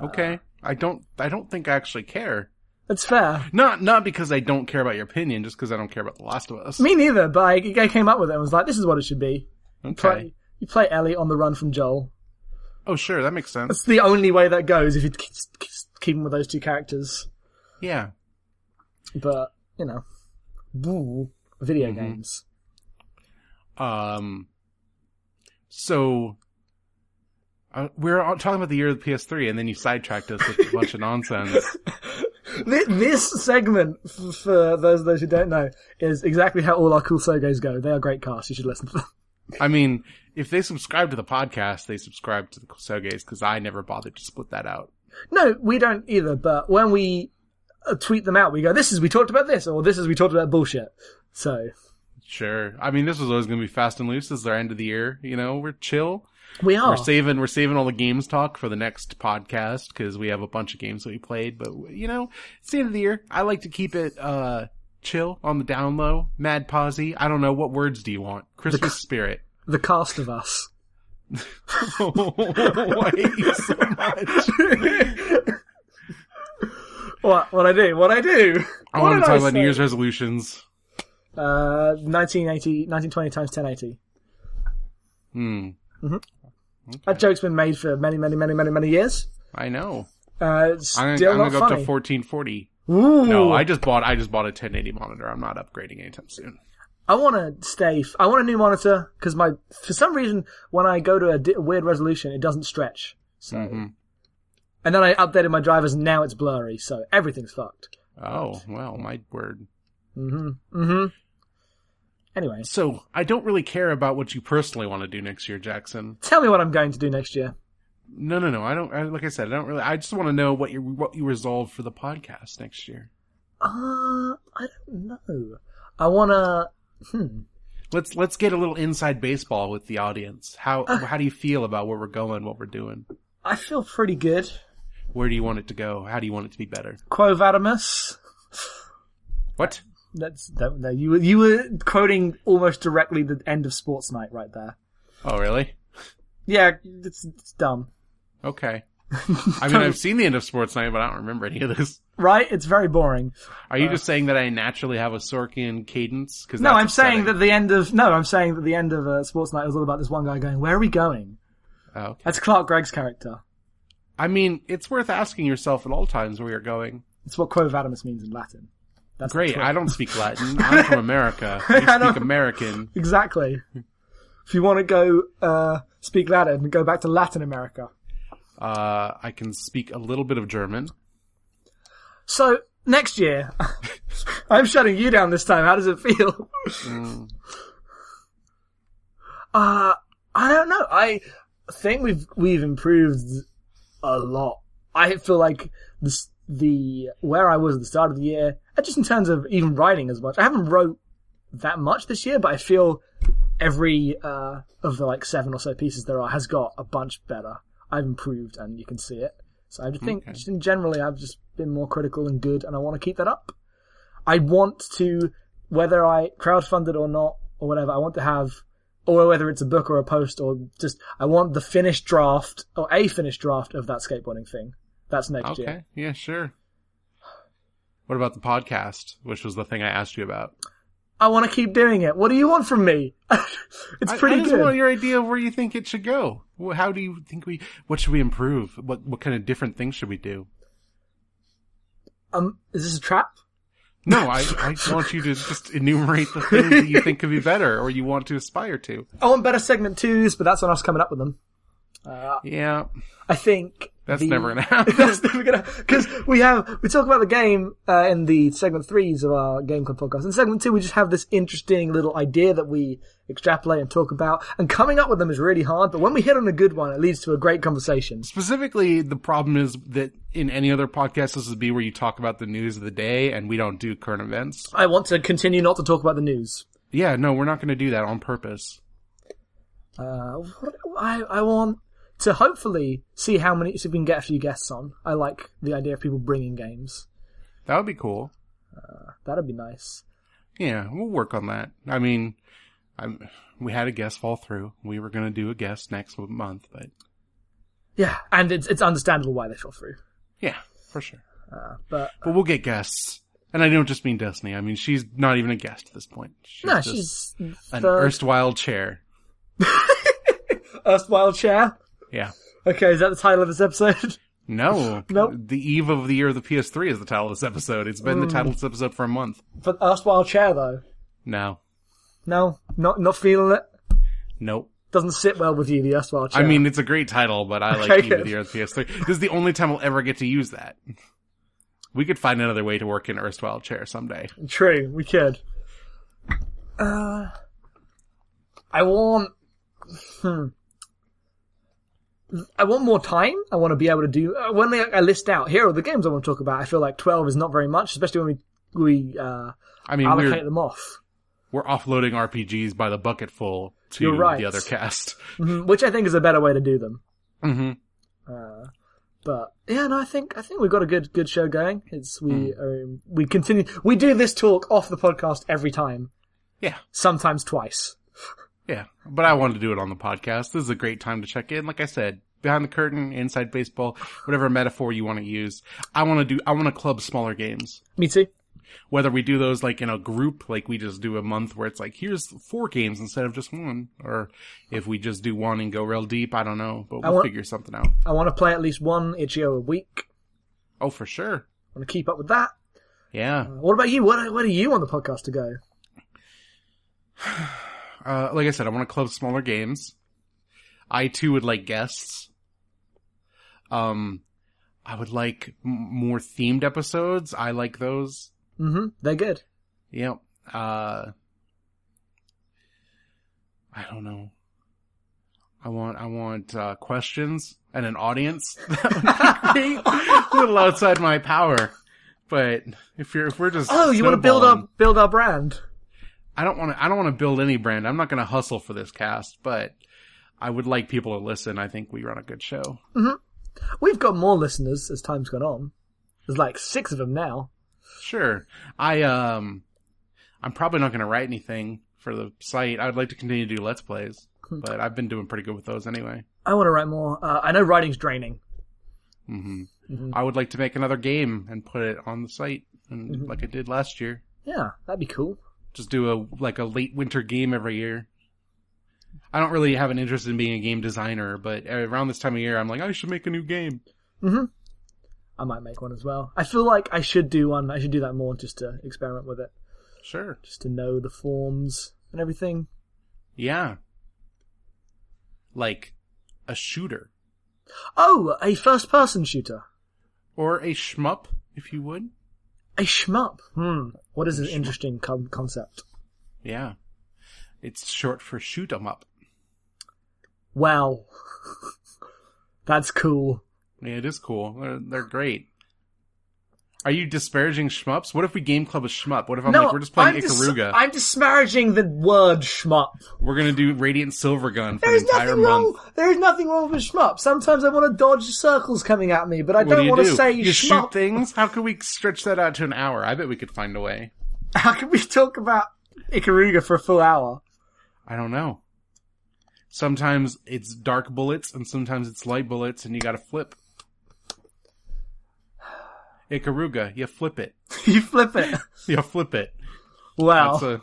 Okay. I don't, I don't think I actually care. That's fair. Not, not because I don't care about your opinion, just because I don't care about The Last of Us. Me neither. But I, I came up with it and was like, this is what it should be. Okay. Play, you play Ellie on the run from Joel. Oh, sure. That makes sense. That's the only way that goes if you keep, keep with those two characters. Yeah. But you know, boo, video Mm-hmm. games. Um, so, uh, we're talking about the year of the PS3 and then you sidetracked us with a bunch of nonsense. <laughs> This segment, for those of those who don't know, is exactly how all our cool sogos go. They are great casts. You should listen to them. I mean, if they subscribe to the podcast, they subscribe to the Sogays because I never bothered to split that out. No, we don't either. But when we uh, tweet them out, we go, "This is we talked about this," or "This is we talked about bullshit." So Sure. I mean, this was always going to be fast and loose. This is our end of the year. You know, we're chill. we are. We're saving, we're saving all the games talk for the next podcast because we have a bunch of games that we played. But you know, it's the end of the year. I like to keep it, uh, chill on the down low. Mad posy. I don't know. What words do you want? Christmas spirit. the cast of us. oh, I hate you so much. <laughs> What? What I do? What I do? I What want to talk about say? New Year's resolutions. Uh, 1980, 1920 times 1080. Hmm. That joke's been made for many, many, many, many, many years. I know. Uh, I'm, still I'm gonna go up to 1440. Ooh. No, I just bought. I just bought a 1080 monitor. I'm not upgrading anytime soon. I want to stay. F- I want a new monitor because my for some reason when I go to a, di- weird resolution, it doesn't stretch. So, Mm-hmm. and then I updated my drivers, and now it's blurry. So everything's fucked. Oh well, my word. Mm-hmm. Anyway, So I don't really care about what you personally want to do next year, Jackson. tell me what I'm going to do next year. No, no, no. I don't. I, like I said, I don't really. I just want to know what you what you resolve for the podcast next year. Uh, I don't know. I want to. Hmm. let's let's get a little inside baseball with the audience. How how do you feel about where we're going, what we're doing? I feel pretty good. Where do you want it to go? How do you want it to be better? Quo Vadimus. What? That's that, no, you were you were quoting almost directly the end of Sports Night right there. Oh, really? Yeah, it's, it's dumb, Okay. <laughs> I mean, I've seen the end of Sports Night, but I don't remember any of this. right? It's very boring. Are you just saying that I naturally have a Sorkian cadence? Because No, I'm saying that the end of no, I'm saying that the end of uh, Sports Night was all about this one guy going, "Where are we going?" Oh, okay. That's Clark Gregg's character. I mean, it's worth asking yourself at all times where you're going. It's what Quo Vadimus means in Latin. That's Great. I don't speak Latin. <laughs> I'm from America. <laughs> You speak American. exactly. if you want to go uh, speak Latin, go back to Latin America. Uh, I can speak a little bit of German. So next year, <laughs> I'm shutting you down this time. How does it feel? Mm. Uh, I don't know. I think we've we've improved a lot. I feel like this, the where I was at the start of the year, just in terms of even writing as much. I haven't wrote that much this year, but I feel every uh, of the like seven or so pieces there are has got a bunch better. I've improved, and you can see it. So I just think, Okay. just in generally, I've just been more critical and good, and I want to keep that up. I want to, whether I crowdfund it or not, or whatever, I want to have, or whether it's a book or a post, or just, I want the finished draft, or a finished draft of that skateboarding thing. That's next Okay. year. Yeah, sure. What about the podcast, which was the thing I asked you about? I want to keep doing it. What do you want from me? <laughs> it's I- pretty I, just good. want your idea of where you think it should go. How do you think we? What should we improve? What what kind of different things should we do? Um, is this a trap? No, <laughs> I, I want you to just enumerate the things that you think could be better or you want to aspire to. I want better segment twos, but that's on us coming up with them. Uh, Yeah, I think that's the- never gonna <laughs> happen. That's never gonna because we have we talk about the game uh, in the segment threes of our Game Club podcast. In segment two, we just have this interesting little idea that we extrapolate and talk about, and coming up with them is really hard. But when we hit on a good one, it leads to a great conversation. Specifically, the problem is that in any other podcast, this would be where you talk about the news of the day and we don't do current events. I want to continue not to talk about the news. Yeah, no, we're not going to do that on purpose. Uh, what- I I want to hopefully see how many see if we can get a few guests on. I like the idea of people bringing games. That would be cool. That'd be nice. Yeah, we'll work on that. I mean, I'm, we had a guest fall through. We were going to do a guest next month, but Yeah, and it's it's understandable why they fell through. yeah, for sure. Uh, but But we'll get guests. And I don't just mean Destiny. I mean, she's not even a guest at this point. She's no, just she's an third- erstwhile chair. <laughs> erstwhile chair. Yeah. Okay, is that the title of this episode? <laughs> No. Nope. The eve of the year of the PS3 is the title of this episode. It's been the title of this episode for a month. For erstwhile chair, though. No. No, not not feeling it. Nope. Doesn't sit well with you, the erstwhile chair. I mean, it's a great title, but I like <laughs> Okay, Eve of the Year of the PS3. This is the only time we'll ever get to use that. We could find another way to work in erstwhile chair someday. true. We could. Uh, I want. Hmm. I want more time. I want to be able to do uh, when I I list out here are the games I want to talk about. I feel like twelve is not very much, especially when we we uh, I mean, allocate them off. we're offloading RPGs by the bucketful to You're right. the other cast. <laughs> Mhm, which I think is a better way to do them. hmm Uh, but yeah, no, I think I think we've got a good good show going. It's we are, we continue we do this talk off the podcast every time, Yeah. sometimes twice. Yeah, but I wanted to do it on the podcast. This is a great time to check in. Like I said, behind the curtain, inside baseball, whatever metaphor you want to use. I want to do, I want to club smaller games. Me too. Whether we do those like in a group, like we just do a month where it's like, here's four games instead of just one. Or if we just do one and go real deep, I don't know, but I we'll want- figure something out. I want to play at least one itch.io a week. Oh, for sure. I want to keep up with that. Yeah. Uh, what about you? What what do you want the podcast to go? <sighs> <sighs> Uh, like I said, I want to club smaller games. I too would like guests. Um, I would like m- more themed episodes. I like those. Mm-hmm. They're good. Yep. Uh, I don't know. I want, I want, uh, questions and an audience. <laughs> That would be <laughs> a little outside my power. But if you're, if we're just, Oh, you want to build up build our brand? I don't want to. I don't want to build any brand. I'm not going to hustle for this cast, but I would like people to listen. I think we run a good show. We've got more listeners as time's gone on. There's like six of them now. Sure. I um, I'm probably not going to write anything for the site. I would like to continue to do let's plays, but I've been doing pretty good with those anyway. I want to write more. Uh, I know writing's draining. hmm Mhm. I would like to make another game and put it on the site, and Mhm. like I did last year. Yeah, that'd be cool. Just do a like a late winter game every year. I don't really have an interest in being a game designer, but around this time of year, I'm like, I should make a new game. hmm I might make one as well. I feel like I should do one. I should do that more just to experiment with it, Sure. just to know the forms and everything. Yeah. Like a shooter Oh, a first-person shooter, or a shmup, if you would. A shmup. Hmm. What is an interesting con- concept? Yeah. It's short for shoot 'em up. Wow, <laughs> that's cool. Yeah, it is cool. They're, they're great. Are you disparaging shmups? What if we game club a shmup? What if I'm no, like, we're just playing I'm dis- Ikaruga? I'm disparaging the word shmup. We're gonna do Radiant Silvergun for There's the entire nothing month. wrong. There's nothing wrong with shmup. Sometimes I want to dodge circles coming at me, but I What don't do want to do? say you shoot shmup. things? How can we stretch that out to an hour? I bet we could find a way. How can we talk about Ikaruga for a full hour? I don't know. Sometimes it's dark bullets and sometimes it's light bullets and you gotta flip. Ikaruga, you flip it. <laughs> you flip it. <laughs> You flip it. Wow. That's a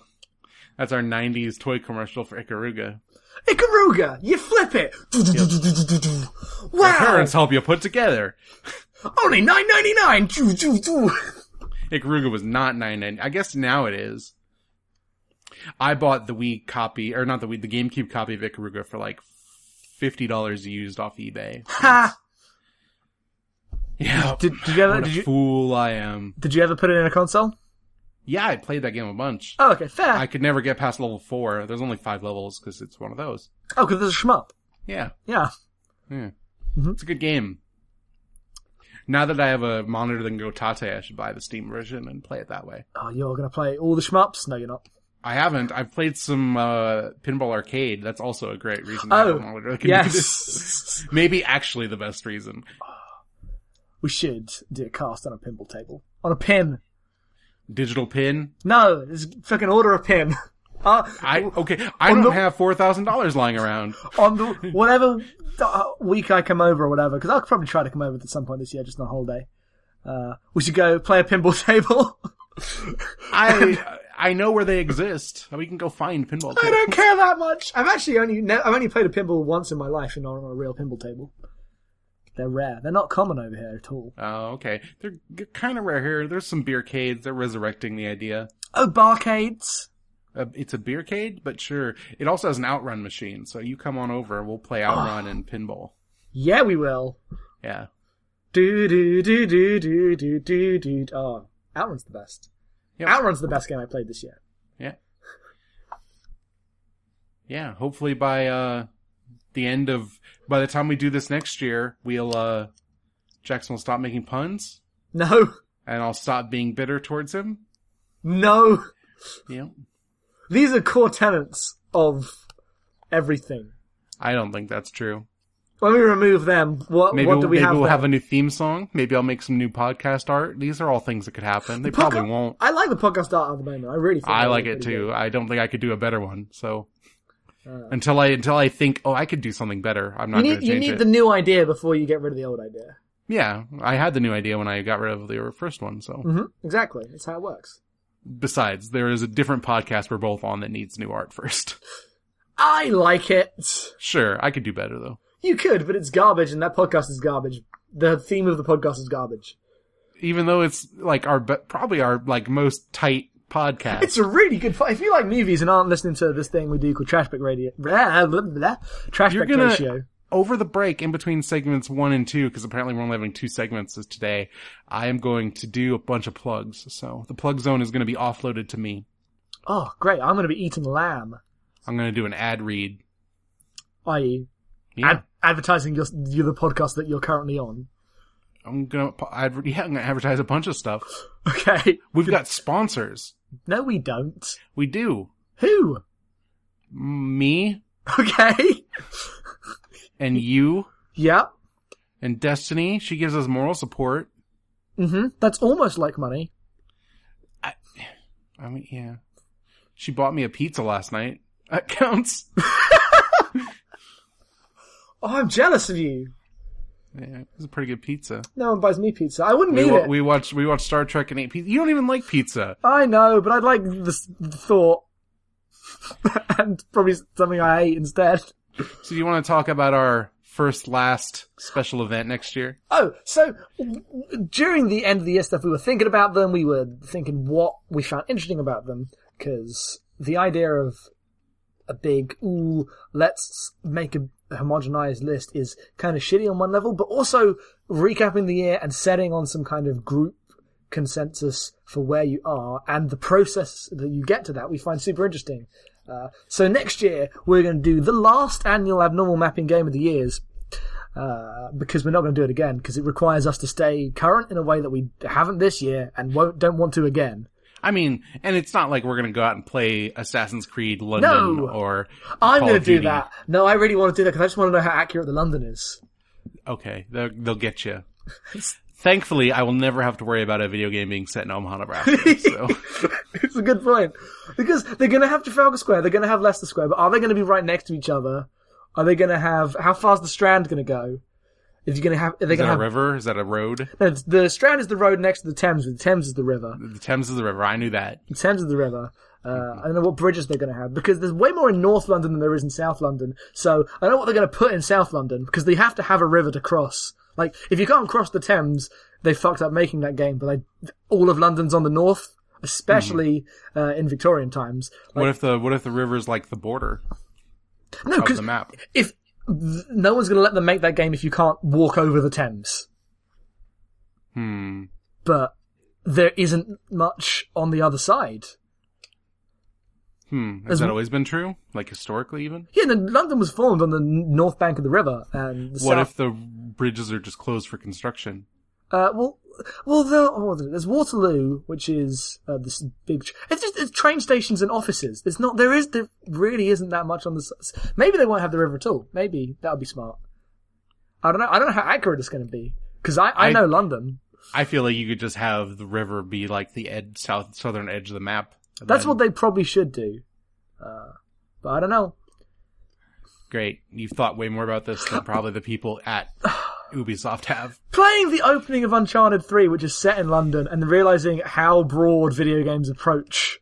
that's our '90s toy commercial for Ikaruga. Ikaruga, you flip it. <laughs> Your Wow. parents help you put together. Only nine ninety nine. Ikaruga was not nine ninety. I guess now it is. I bought the Wii copy, or not the Wii, the GameCube copy of Ikaruga for like fifty dollars used off eBay. Ha! Yeah, Did, did you ever what a did you fool I am. did you ever put it in a console? Yeah, I played that game a bunch. Oh, okay, fair. I could never get past level four. There's only five levels because it's one of those. Oh, because there's a shmup. Yeah, Yeah. yeah. Mhm. It's a good game. Now that I have a monitor that can go Tate, I should buy the Steam version and play it that way. Oh, you're gonna play all the shmups? No, you're not. I haven't. I've played some uh, Pinball Arcade. That's also a great reason. to have Oh, a monitor that can do this. yes. <laughs> Maybe actually the best reason. We should do a cast on a pinball table on a pin. Digital pin. No, just fucking order a pin. <laughs> Uh, I okay. I don't the- have four thousand dollars lying around. <laughs> on the <laughs> whatever uh, week I come over or whatever, because I'll probably try to come over at some point this year, just on holiday. Uh, we should go play a pinball table. I I know where they exist. We can go find pinball. I don't care that much. I've actually only ne- I've only played a pinball once in my life, and not on a real pinball table. They're rare. They're not common over here at all. Oh, okay. They're kind of rare here. There's some beercades. They're resurrecting the idea. Oh, barcades. Uh, it's a beercade, but sure. It also has an outrun machine, so you come on over. We'll play outrun and pinball. <gasps> Yeah, we will. Yeah. Do do do do do do do do. Oh, Outrun's the best. Yep. Outrun's the best game I played this year. Yeah. Yeah. Hopefully by uh the end of by the time we do this next year, we'll uh Jackson will stop making puns No, and I'll stop being bitter towards him. no. Yeah. These are core tenets of everything. I don't think that's true. When we remove them, what Maybe, what we'll, do we maybe have? we'll there? have a new theme song. Maybe I'll make some new podcast art. These are all things that could happen. They probably Podca- won't. I like the podcast art at the moment. I really. Think I like it too. good. I don't think I could do a better one. So Uh, until I until I think, oh, I could do something better, I'm you not going need you need the new idea before you get rid of the old idea. Yeah, I had the new idea when I got rid of the first one. So mm-hmm. Exactly. That's how it works. besides, there is a different podcast we're both on that needs new art <laughs> first. I like it. sure, I could do better though. You could, but it's garbage, and that podcast is garbage. The theme of the podcast is garbage. Even though it's like our probably our like most tight podcast. It's a really good. If you like movies and aren't listening to this thing we do called Trashback Radio, blah, blah, blah, Trashback gonna- Ratio. over the break in between segments one and two, because apparently we're only having two segments today, I am going to do a bunch of plugs. So the plug zone is going to be offloaded to me. Oh, great! I'm going to be eating lamb, I'm going to do an ad read. i.e., Yeah, ad- advertising your, you the podcast that you're currently on. I'm adver- <laughs> yeah, I'm going to advertise a bunch of stuff. <laughs> Okay. We've got sponsors. No, we don't. We do. Who? Me Okay. and you yeah. and Destiny. She gives us moral support. hmm That's almost like money. I mean, yeah. She bought me a pizza last night. That counts. Oh, <laughs> I'm jealous of you. Yeah, it was a pretty good pizza. No one buys me pizza. I wouldn't We, wa- it. we watched we watched Star Trek and ate pizza. You don't even like pizza. I know, but I'd like the, the thought. <laughs> and probably something I ate instead. So do you want to talk about our first last special event next year? Oh, so during the end of the year stuff, we were thinking about them. We were thinking what we found interesting about them because the idea of a big ooh, let's make a homogenized list is kind of shitty on one level, but also recapping the year and setting on some kind of group consensus for where you are and the process that you get to that we find super interesting. Uh, so next year we're going to do the last annual abnormal mapping game of the years uh, because we're not going to do it again because it requires us to stay current in a way that we haven't this year and won't don't want to again. I mean, and it's not like we're gonna go out and play Assassin's Creed London No. or I'm Call going to of do Duty. that. No, I really want to do that because I just want to know how accurate the London is. Okay, they'll, they'll get you. Thankfully, I will never have to worry about a video game being set in Omaha, Nebraska. <laughs> So it's a good point because they're going to have Trafalgar Square, they're going to have Leicester Square, but are they going to be right next to each other? Are they going to have how far's the Strand going to go? Is you going to have? Are they is going that to a river? Is that a road? It's- the Strand is the road next to the Thames. The Thames is the river. The Thames is the river. I knew that. The Thames is the river. Uh, I don't know what bridges they're going to have because there's way more in North London than there is in South London. So I don't know what they're going to put in South London because they have to have a river to cross. Like if you can't cross the Thames, they fucked up making that game. But like all of London's on the north, especially uh, in Victorian times. What if the what if the river's like the border No, of because the map? if th- no one's going to let them make that game if you can't walk over the Thames. Hmm. But there isn't much on the other side. Hmm. Has As that always been true? Like historically, even? Yeah, no, London was formed on the n- north bank of the river, and the What south- if the bridges are just closed for construction? Uh, well, well, there, oh, there's Waterloo, which is uh, this big. Tr- it's just it's train stations and offices. There's not. There is. There really isn't that much on the. Maybe they won't have the river at all. Maybe that would be smart. I don't know. I don't know how accurate it's going to be because I, I I- know London. I feel like you could just have the river be like the ed- south southern edge of the map. That's then- what they probably should do. Uh, but I don't know. Great. You've thought way more about this than <laughs> probably the people at <sighs> <laughs> Ubisoft have. Playing the opening of Uncharted 3, which is set in London, and realizing how broad video games approach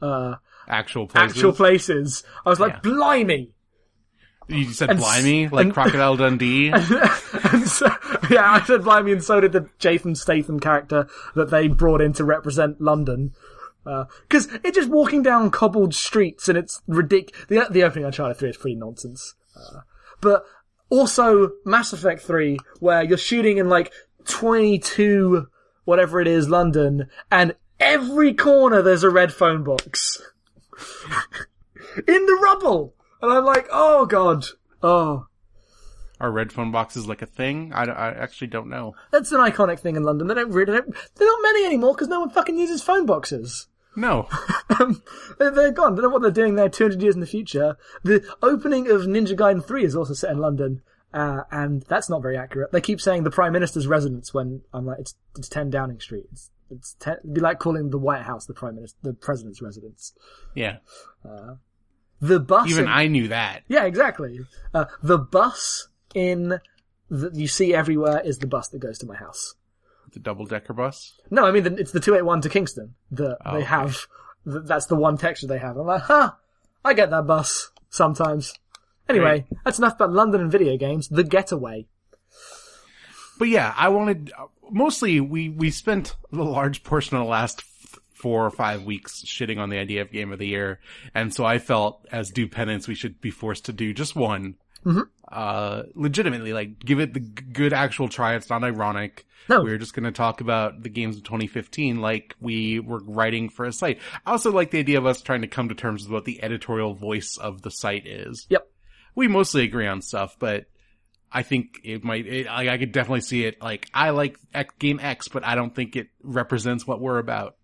uh, Actual places. actual places, I was like, Yeah. blimey! You said And blimey, like and- Crocodile Dundee. <laughs> and so, yeah, I said blimey, and so did the Jason Statham character that they brought in to represent London. Because it's just walking down cobbled streets, and it's ridiculous. The, the opening of Uncharted 3 is pretty nonsense. Uh, but also Mass Effect 3, where you're shooting in like 22, whatever it is, London, and every corner there's a red phone box. <laughs> in the rubble! And I'm like, oh god. Oh. Are red phone boxes like a thing? I, I actually don't know. That's an iconic thing in London. They don't really, they don't, they're not many anymore because no one fucking uses phone boxes. No. <laughs> Um, they're, gone. Don't know what they're doing there 200 years in the future. The opening of Ninja Gaiden 3 is also set in London, uh, and that's not very accurate. They keep saying the Prime Minister's residence when I'm like, it's, it's 10 Downing Street. It's, it's 10, it'd be like calling the White House the Prime Minister, the President's residence. Yeah. The bus. Even in- I knew that. Yeah, exactly. Uh, the bus in that you see everywhere is the bus that goes to my house. The double decker bus. No, I mean the, it's the 281 to Kingston that Oh, they have. Th- that's the one texture they have. I'm like, huh, I get that bus sometimes. Anyway, that's enough about London and video games. The Getaway. But yeah, I wanted, mostly we, we spent a large portion of the last four or five weeks shitting on the idea of game of the year. And so I felt as due penance, we should be forced to do just one. Uh, legitimately, like give it the g- good actual try. It's not ironic. No. We were just going to talk about the games of 2015 like we were writing for a site. I also like the idea of us trying to come to terms with what the editorial voice of the site is. Yep. We mostly agree on stuff, but I think it might, it, I, I could definitely see it. Like, I like X, game X, but I don't think it represents what we're about.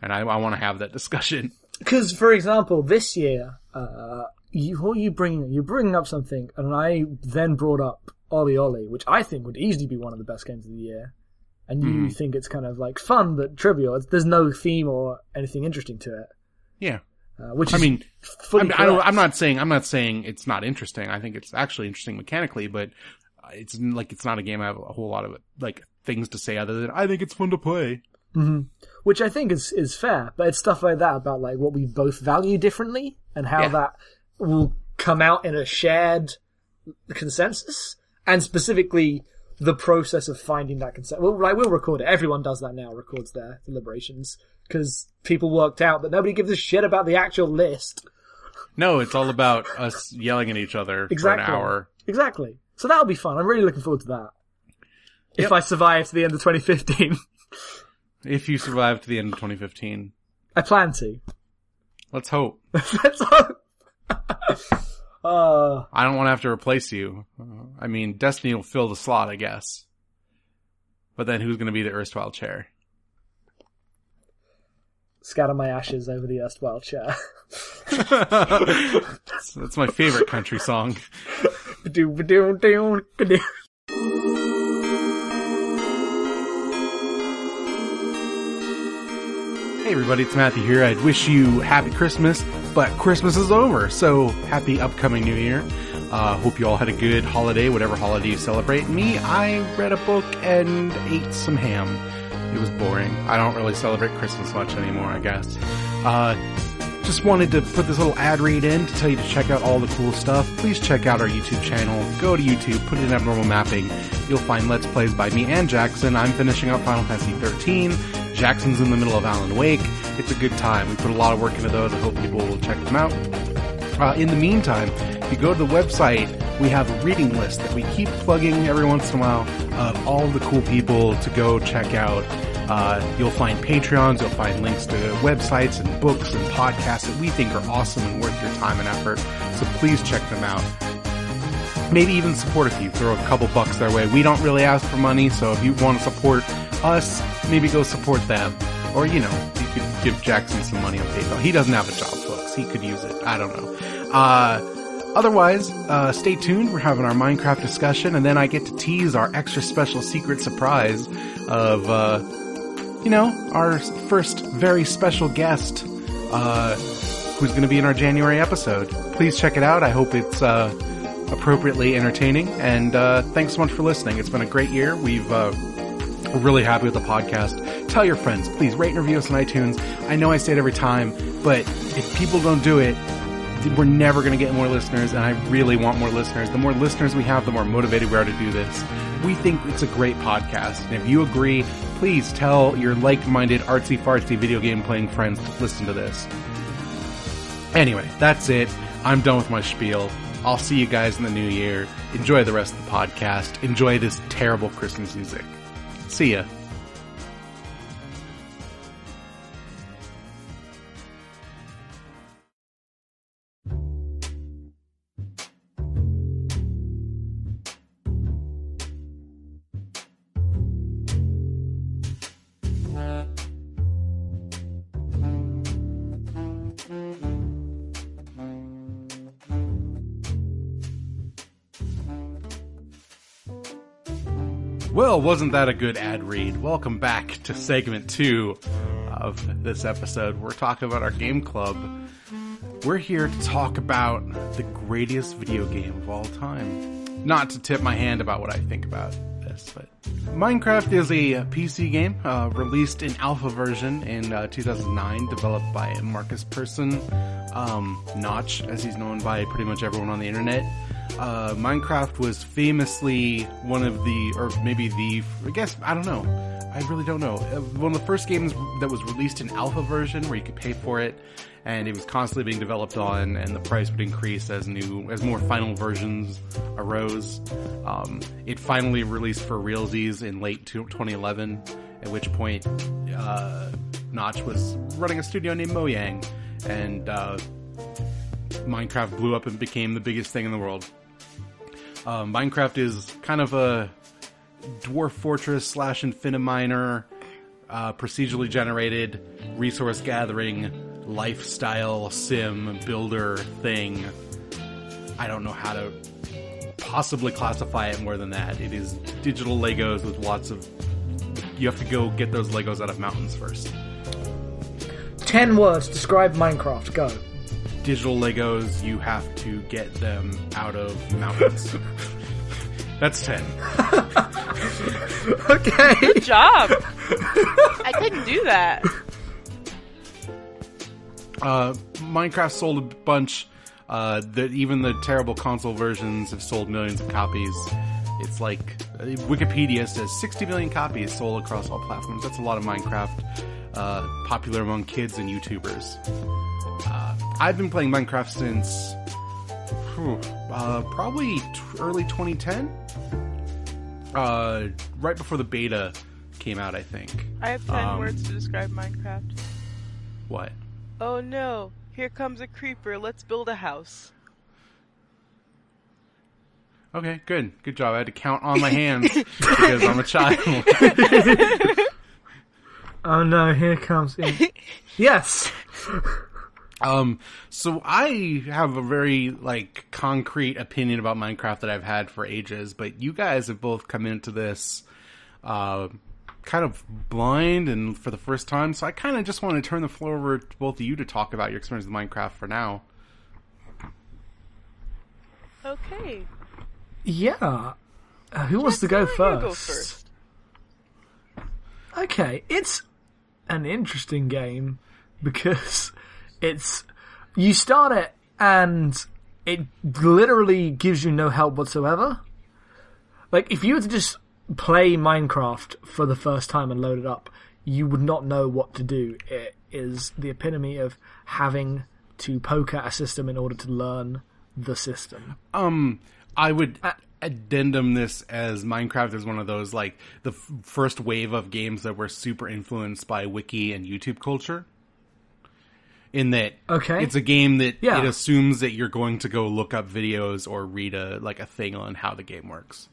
And I, I want to have that <laughs> discussion. Because for example, this year, uh, you, what are you bringing? You're bringing up something, and I then brought up Ollie Ollie, which I think would easily be one of the best games of the year. And you Mhm. think it's kind of like fun but trivial. It's, there's no theme or anything interesting to it, Yeah. uh, which I is mean, I'm, I don't. I'm not saying I'm not saying it's not interesting. I think it's actually interesting mechanically, but uh, it's like it's not a game I have a whole lot of like things to say other than I think it's fun to play. Hmm Which I think is is fair, but it's stuff like that about like what we both value differently and how Yeah. that will come out in a shared consensus, and specifically the process of finding that consensus. Well, like we'll record it. Everyone does that now. Records their deliberations because people worked out that nobody gives a shit about the actual list. No, it's all about us yelling at each other Exactly. for an hour. Exactly. So that'll be fun. I'm really looking forward to that. If I survive to the end of 2015, <laughs> If you survive to the end of 2015, I plan to. let's hope. <laughs> Let's hope. <laughs> uh, I don't want to have to replace you. I mean, Destiny will fill the slot, I guess. But then who's going to be the erstwhile chair? scatter my ashes over the erstwhile chair. <laughs> that's, that's my favorite country song. Hey everybody, it's Matthew here. I'd wish you happy Christmas, but Christmas is over, so happy upcoming New Year. Uh, hope you all had a good holiday, whatever holiday you celebrate. Me, I read a book and ate some ham. It was boring. I don't really celebrate Christmas much anymore, I guess. Uh, just wanted to put this little ad read in to tell you to check out all the cool stuff. Please check out our YouTube channel. Go to YouTube, put in abnormal mapping. You'll find Let's Plays by me and Jackson. I'm finishing up Final Fantasy 13. Jackson's in the middle of Alan Wake. It's a good time. We put a lot of work into those. I hope people will check them out. Uh, in the meantime, if you go to the website, we have a reading list that we keep plugging every once in a while of all the cool people to go check out. Uh, you'll find Patreons, you'll find links to websites and books and podcasts that we think are awesome and worth your time and effort. So please check them out. Maybe even support a few. Throw a couple bucks their way. We don't really ask for money, so if you want to support us, maybe go support them. Or, you know, you could give Jackson some money on PayPal. He doesn't have a job, folks. He could use it. I don't know. Uh, otherwise, uh, stay tuned. We're having our Minecraft discussion, and then I get to tease our extra special secret surprise of, uh, you know, our first very special guest, uh, who's going to be in our January episode. Please check it out. I hope it's, uh, appropriately entertaining, and, uh, thanks so much for listening. It's been a great year. We've, uh, we're really happy with the podcast. Tell your friends, please rate and review us on iTunes. I know I say it every time, but if people don't do it, we're never going to get more listeners, and I really want more listeners. The more listeners we have, the more motivated we are to do this. We think it's a great podcast, and if you agree, please tell your like-minded artsy fartsy video game playing friends to listen to this. Anyway, that's it. I'm done with my spiel. I'll see you guys in the new year. Enjoy the rest of the podcast. Enjoy this terrible Christmas music. See ya. Wasn't that a good ad read? Welcome back to segment two of this episode. We're talking about our game club. We're here to talk about the greatest video game of all time. Not to tip my hand about what I think about this, but Minecraft is a PC game uh, released in alpha version in uh, 2009, developed by Markus Persson, um, Notch, as he's known by pretty much everyone on the internet. Uh, Minecraft was famously one of the, or maybe the, I guess, I don't know. I really don't know. Uh, One of the first games that was released in alpha version where you could pay for it and it was constantly being developed on and the price would increase as new, as more final versions arose. Um, it finally released for realsies in late 2011, at which point, uh, Notch was running a studio named Mojang and, uh, Minecraft blew up and became the biggest thing in the world. Um, Minecraft is kind of a dwarf fortress slash infiniminer, uh, procedurally generated resource gathering lifestyle sim builder thing. I don't know how to possibly classify it more than that. It is digital Legos with lots of. You have to go get those Legos out of mountains first. Ten words describe Minecraft. Go. Digital Legos, you have to get them out of mountains. <laughs> That's ten. <laughs> Okay. Good job. <laughs> I couldn't do that. Uh, Minecraft sold a bunch. Uh, that even the terrible console versions have sold millions of copies. It's like uh, Wikipedia says 60 million copies sold across all platforms. That's a lot of Minecraft. Uh, popular among kids and YouTubers. Uh, I've been playing Minecraft since phew, uh, probably t- early 2010. Uh, right before the beta came out, I think. I have 10 Um, words to describe Minecraft. What? Oh no, here comes a creeper. Let's build a house. Okay, good. Good job. I had to count on my hands because I'm a child. <laughs> Oh no, here comes in. <laughs> yes. <laughs> Um, so I have a very like concrete opinion about Minecraft that I've had for ages, but you guys have both come into this, uh, kind of blind and for the first time. So I kind of just want to turn the floor over to both of you to talk about your experience with Minecraft for now. Okay. Yeah. Uh, who wants to go first? go first. Okay, it's an interesting game because it's you start it and it literally gives you no help whatsoever. Like if you were to just play Minecraft for the first time and load it up, you would not know what to do. It is the epitome of having to poke at a system in order to learn the system. Um, I would addendum this as Minecraft is one of those like the f- first wave of games that were super influenced by wiki and YouTube culture. In that, Okay. it's a game that Yeah. it assumes that you're going to go look up videos or read a like a thing on how the game works.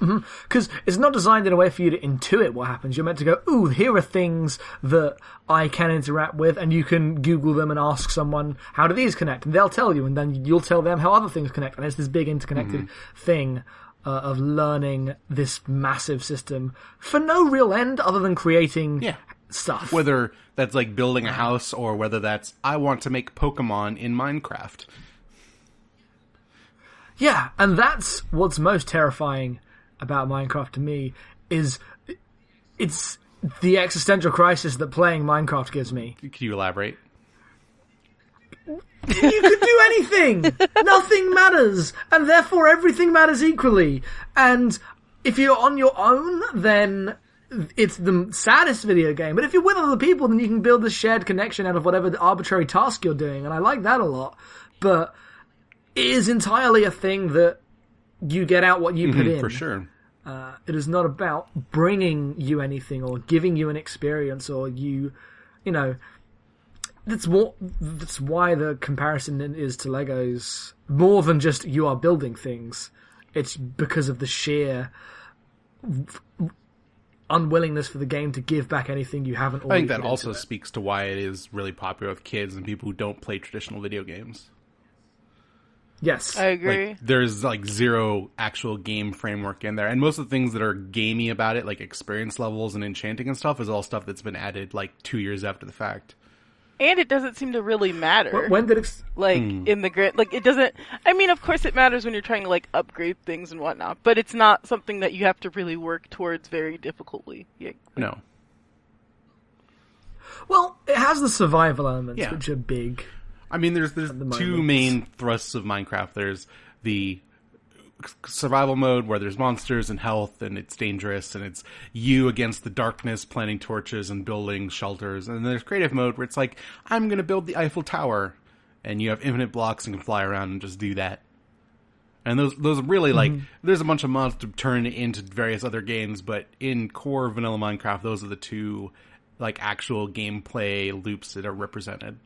Because it's not designed in a way for you to intuit what happens. You're meant to go, ooh, here are things that I can interact with, and you can Google them and ask someone, how do these connect? And they'll tell you, and then you'll tell them how other things connect. And it's this big interconnected thing uh, of learning this massive system for no real end other than creating Yeah. Stuff. Whether that's like building a house or whether that's I want to make Pokemon in Minecraft. Yeah, and that's what's most terrifying about Minecraft to me is it's the existential crisis that playing Minecraft gives me. Could you elaborate? You could do anything. <laughs> Nothing matters, and therefore everything matters equally. And if you're on your own, then it's the saddest video game. But if you're with other people, then you can build this shared connection out of whatever the arbitrary task you're doing, and I like that a lot. But it is entirely a thing that you get out what you put mm-hmm, in. For sure. Uh, it is not about bringing you anything or giving you an experience or you, you know, that's what. that's why the comparison is to Legos more than just you are building things. It's because of the sheer unwillingness for the game to give back anything you haven't I think that also it. speaks to why it is really popular with kids and people who don't play traditional video games. Yes. I agree. Like there's like zero actual game framework in there, and most of the things that are gamey about it, like experience levels and enchanting and stuff, is all stuff that's been added like two years after the fact. And it doesn't seem to really matter. when did it, like Hmm. in the grand like it doesn't i mean of course it matters when you're trying to like upgrade things and whatnot but it's not something that you have to really work towards very difficultly yeah. No, well, it has the survival elements, Yeah. which are big. I mean there's there's the two main thrusts of Minecraft. There's the survival mode where there's monsters and health and it's dangerous and it's you against the darkness planting torches and building shelters. And then there's creative mode where it's like i'm going to build the eiffel tower. And you have infinite blocks and can fly around and just do that. And those those are really like mm-hmm. there's a bunch of mods to turn into various other games but in core vanilla minecraft those are the two like actual gameplay loops that are represented.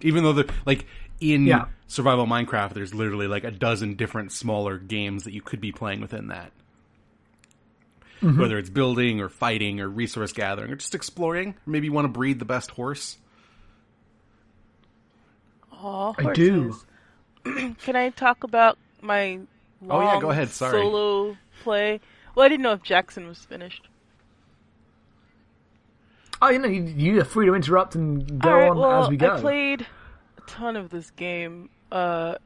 Even though the like in Yeah. survival minecraft there's literally like a dozen different smaller games that you could be playing within that mm-hmm. whether it's building or fighting or resource gathering or just exploring maybe you want to breed the best horse Oh, I do. <clears throat> Can I talk about my Oh, yeah, go ahead, sorry. solo play? Well, I didn't know if Jackson was finished. Oh, you know, you, you are free to interrupt and go All right, on well, as we go. I played a ton of this game, uh,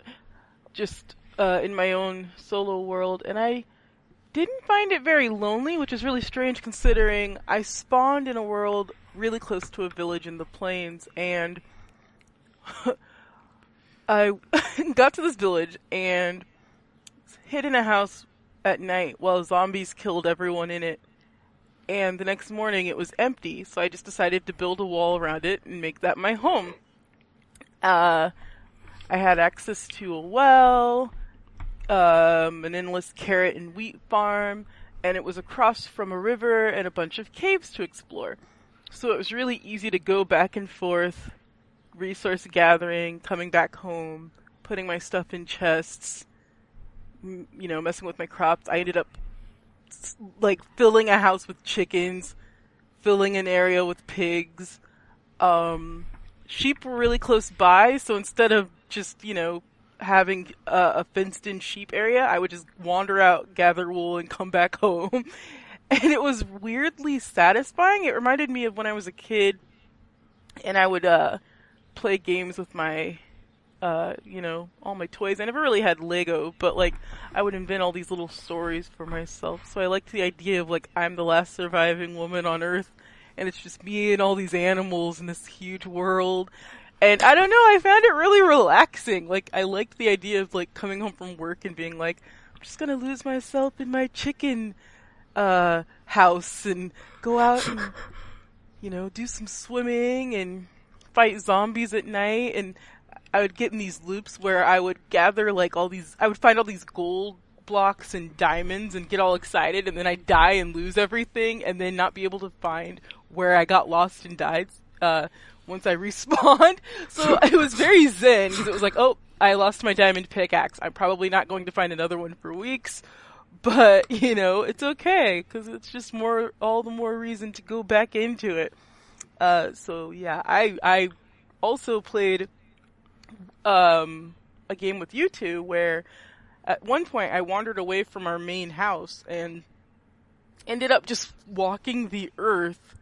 just uh, in my own solo world, and I didn't find it very lonely, which is really strange considering I spawned in a world really close to a village in the plains, and <laughs> I <laughs> got to this village and hid in a house at night while zombies killed everyone in it. And the next morning it was empty, so I just decided to build a wall around it and make that my home. Uh, I had access to a well, um, an endless carrot and wheat farm, and it was across from a river and a bunch of caves to explore. So it was really easy to go back and forth, resource gathering, coming back home, putting my stuff in chests, m- you know, messing with my crops. I ended up like filling a house with chickens, filling an area with pigs. Um, sheep were really close by, so instead of just, you know, having uh, a fenced in sheep area, I would just wander out, gather wool, and come back <laughs> home. and it was weirdly satisfying. It reminded me of when I was a kid and I would uh, play games with my, uh, you know, all my toys. I never really had Lego, but like I would invent all these little stories for myself. So I liked the idea of like I'm the last surviving woman on Earth, and it's just me and all these animals in this huge world. And I don't know, I found it really relaxing. Like I liked the idea of like coming home from work and being like, I'm just gonna lose myself in my chicken uh house and go out and <coughs> you know, do some swimming and fight zombies at night and I would get in these loops where I would gather like all these I would find all these gold blocks and diamonds and get all excited and then I'd die and lose everything and then not be able to find where I got lost and died uh once I <laughs> respawned. So it was very zen because it was like, "Oh, I lost my diamond pickaxe. I'm probably not going to find another one for weeks." But, <laughs> you know, it's okay because it's just more, all the more reason to go back into it. Uh, so yeah, I, I also played, um, a game with you two where at one point I wandered away from our main house and ended up just walking the earth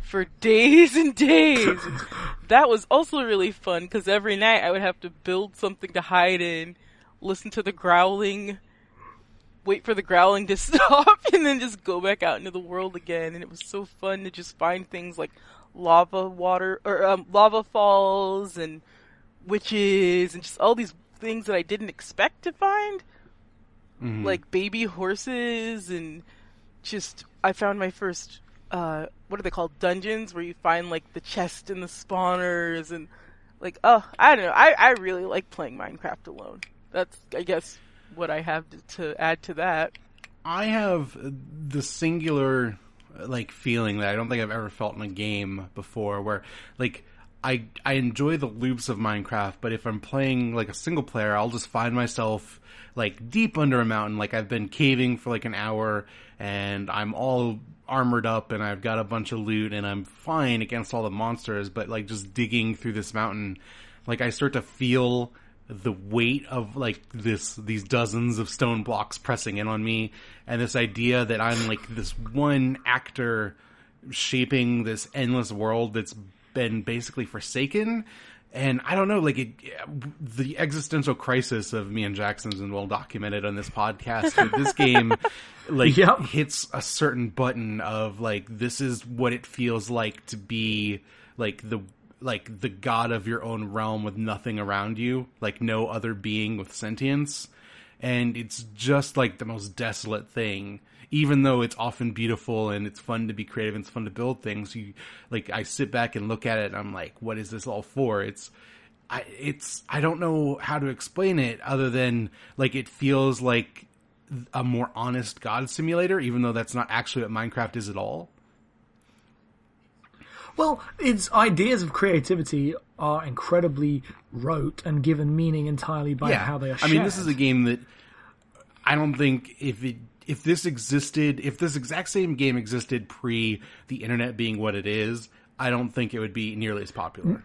for days and days. <laughs> that was also really fun because every night I would have to build something to hide in, listen to the growling, wait for the growling to <laughs> stop, and then just go back out into the world again. And it was so fun to just find things like lava water or um, lava falls and witches and just all these things that I didn't expect to find, Mhm. like baby horses and just I found my first uh what are they called dungeons where you find like the chest and the spawners and like oh I don't know I I really like playing Minecraft alone. That's I guess what I have to, to add to that. I have the singular like feeling that I don't think I've ever felt in a game before where like I I enjoy the loops of Minecraft, but if I'm playing like a single player, I'll just find myself like deep under a mountain like I've been caving for like an hour and I'm all armored up and I've got a bunch of loot and I'm fine against all the monsters, but like just digging through this mountain like I start to feel the weight of like this these dozens of stone blocks pressing in on me and this idea that I'm like this one actor shaping this endless world that's been basically forsaken and I don't know like it, the existential crisis of me and Jackson's been well documented on this podcast this game <laughs> like Yep. hits a certain button of like this is what it feels like to be like the like the god of your own realm with nothing around you, like no other being with sentience. And it's just like the most desolate thing. Even though it's often beautiful and it's fun to be creative and it's fun to build things, you like I sit back and look at it and I'm like, what is this all for? It's I it's I don't know how to explain it other than like it feels like a more honest god simulator, even though that's not actually what Minecraft is at all. Well, its ideas of creativity are incredibly rote and given meaning entirely by how they are I mean, this is a game that I don't think if it if this existed, if this exact same game existed pre the internet being what it is, I don't think it would be nearly as popular.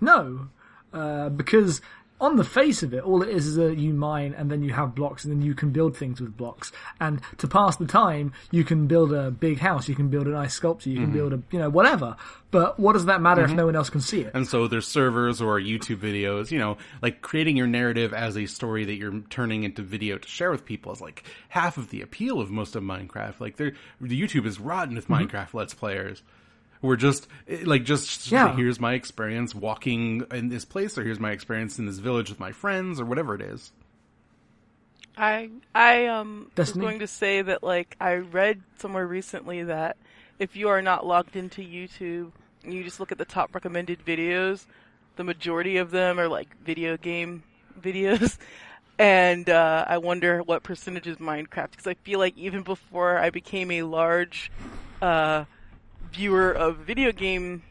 No, uh, because on the face of it, all it is is that you mine and then you have blocks and then you can build things with blocks. And to pass the time, you can build a big house, you can build a nice sculpture, you can mm-hmm. build a, you know, whatever. But what does that matter if mm-hmm. no one else can see it? And so there's servers or YouTube videos, you know, like creating your narrative as a story that you're turning into video to share with people is like half of the appeal of most of Minecraft. Like the YouTube is rotten with mm-hmm. Minecraft Let's Players. We're just like just Yeah. here's my experience walking in this place, or here's my experience in this village with my friends, or whatever it is. I I um was Destiny? going to say that like I read somewhere recently that if you are not logged into YouTube and you just look at the top recommended videos, the majority of them are like video game videos. <laughs> And uh, I wonder what percentage is Minecraft because I feel like even before I became a large uh, viewer of video game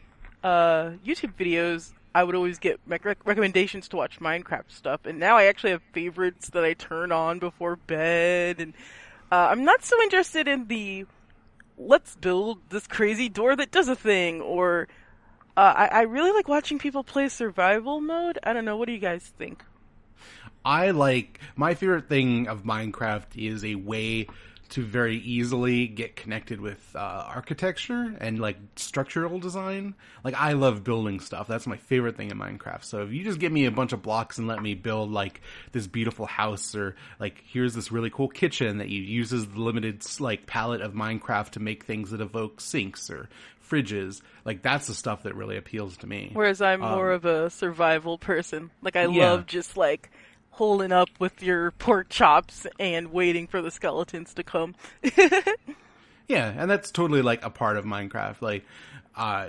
uh, YouTube videos, I would always get rec- rec- recommendations to watch Minecraft stuff, and now I actually have favorites that I turn on before bed. And uh, I'm not so interested in the let's build this crazy door that does a thing, or uh, I, I really like watching people play survival mode. I don't know. What do you guys think? I like my favorite thing of Minecraft is a way to very easily get connected with uh, architecture and like structural design. Like I love building stuff. That's my favorite thing in Minecraft. So if you just give me a bunch of blocks and let me build like this beautiful house or like here's this really cool kitchen that you uses the limited like palette of Minecraft to make things that evoke sinks or fridges, like that's the stuff that really appeals to me. Whereas I'm more of a survival person. Like I Yeah. love just like holding up with your pork chops and waiting for the skeletons to come. <laughs> Yeah, and that's totally like a part of Minecraft, like, uh,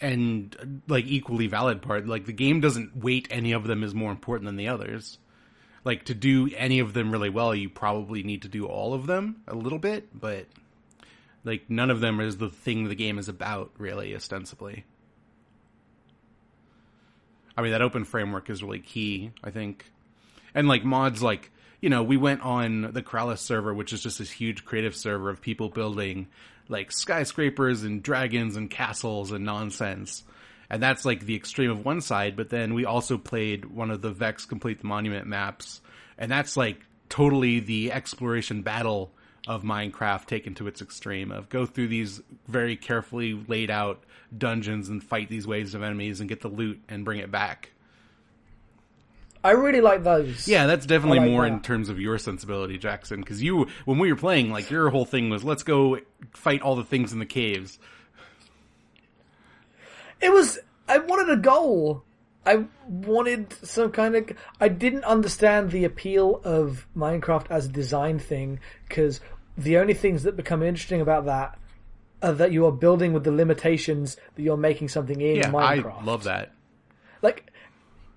and like equally valid part. Like the game doesn't weight any of them as more important than the others. Like to do any of them really well, you probably need to do all of them a little bit, but like none of them is the thing the game is about, really, ostensibly. I mean, that open framework is really key, I think. And like mods, like, you know, we went on the Corrales server, which is just this huge creative server of people building like skyscrapers and dragons and castles and nonsense. And that's like the extreme of one side, but then we also played one of the Vechs Complete the Monument maps, and that's like totally the exploration battle of Minecraft taken to its extreme of go through these very carefully laid out dungeons and fight these waves of enemies and get the loot and bring it back. I really like those. Yeah, that's definitely like more that. in terms of your sensibility, Jackson. Because you, when we were playing, like your whole thing was, let's go fight all the things in the caves. It was. I wanted a goal. I wanted some kind of. I didn't understand the appeal of Minecraft as a design thing because the only things that become interesting about that are that you are building with the limitations that you're making something in Yeah, Minecraft. I love that. Like,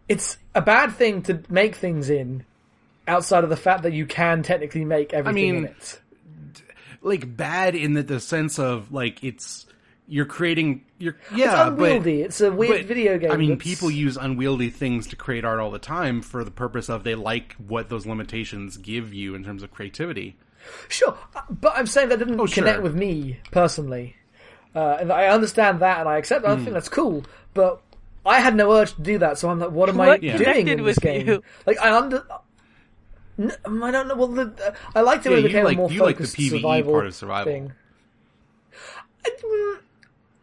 it's a bad thing to make things in. Outside of the fact that you can technically make everything in mean, it. Like bad in the, the sense of like it's you're creating. You're yeah, It's unwieldy. it's a weird but, video game. I mean, that's- people use unwieldy things to create art all the time for the purpose of they like what those limitations give you in terms of creativity. Sure, uh, but I'm saying that didn't Oh, connect sure. with me personally. Uh, and I understand that, and I accept. Hmm. I think that's cool, but I had no urge to do that. So I'm like, what am I doing connected in this game? you? Like I under—I don't know. Well, the, uh, I liked it Yeah, when it became like- a more you like the focused PvE survival part of survival. thing. I, mm,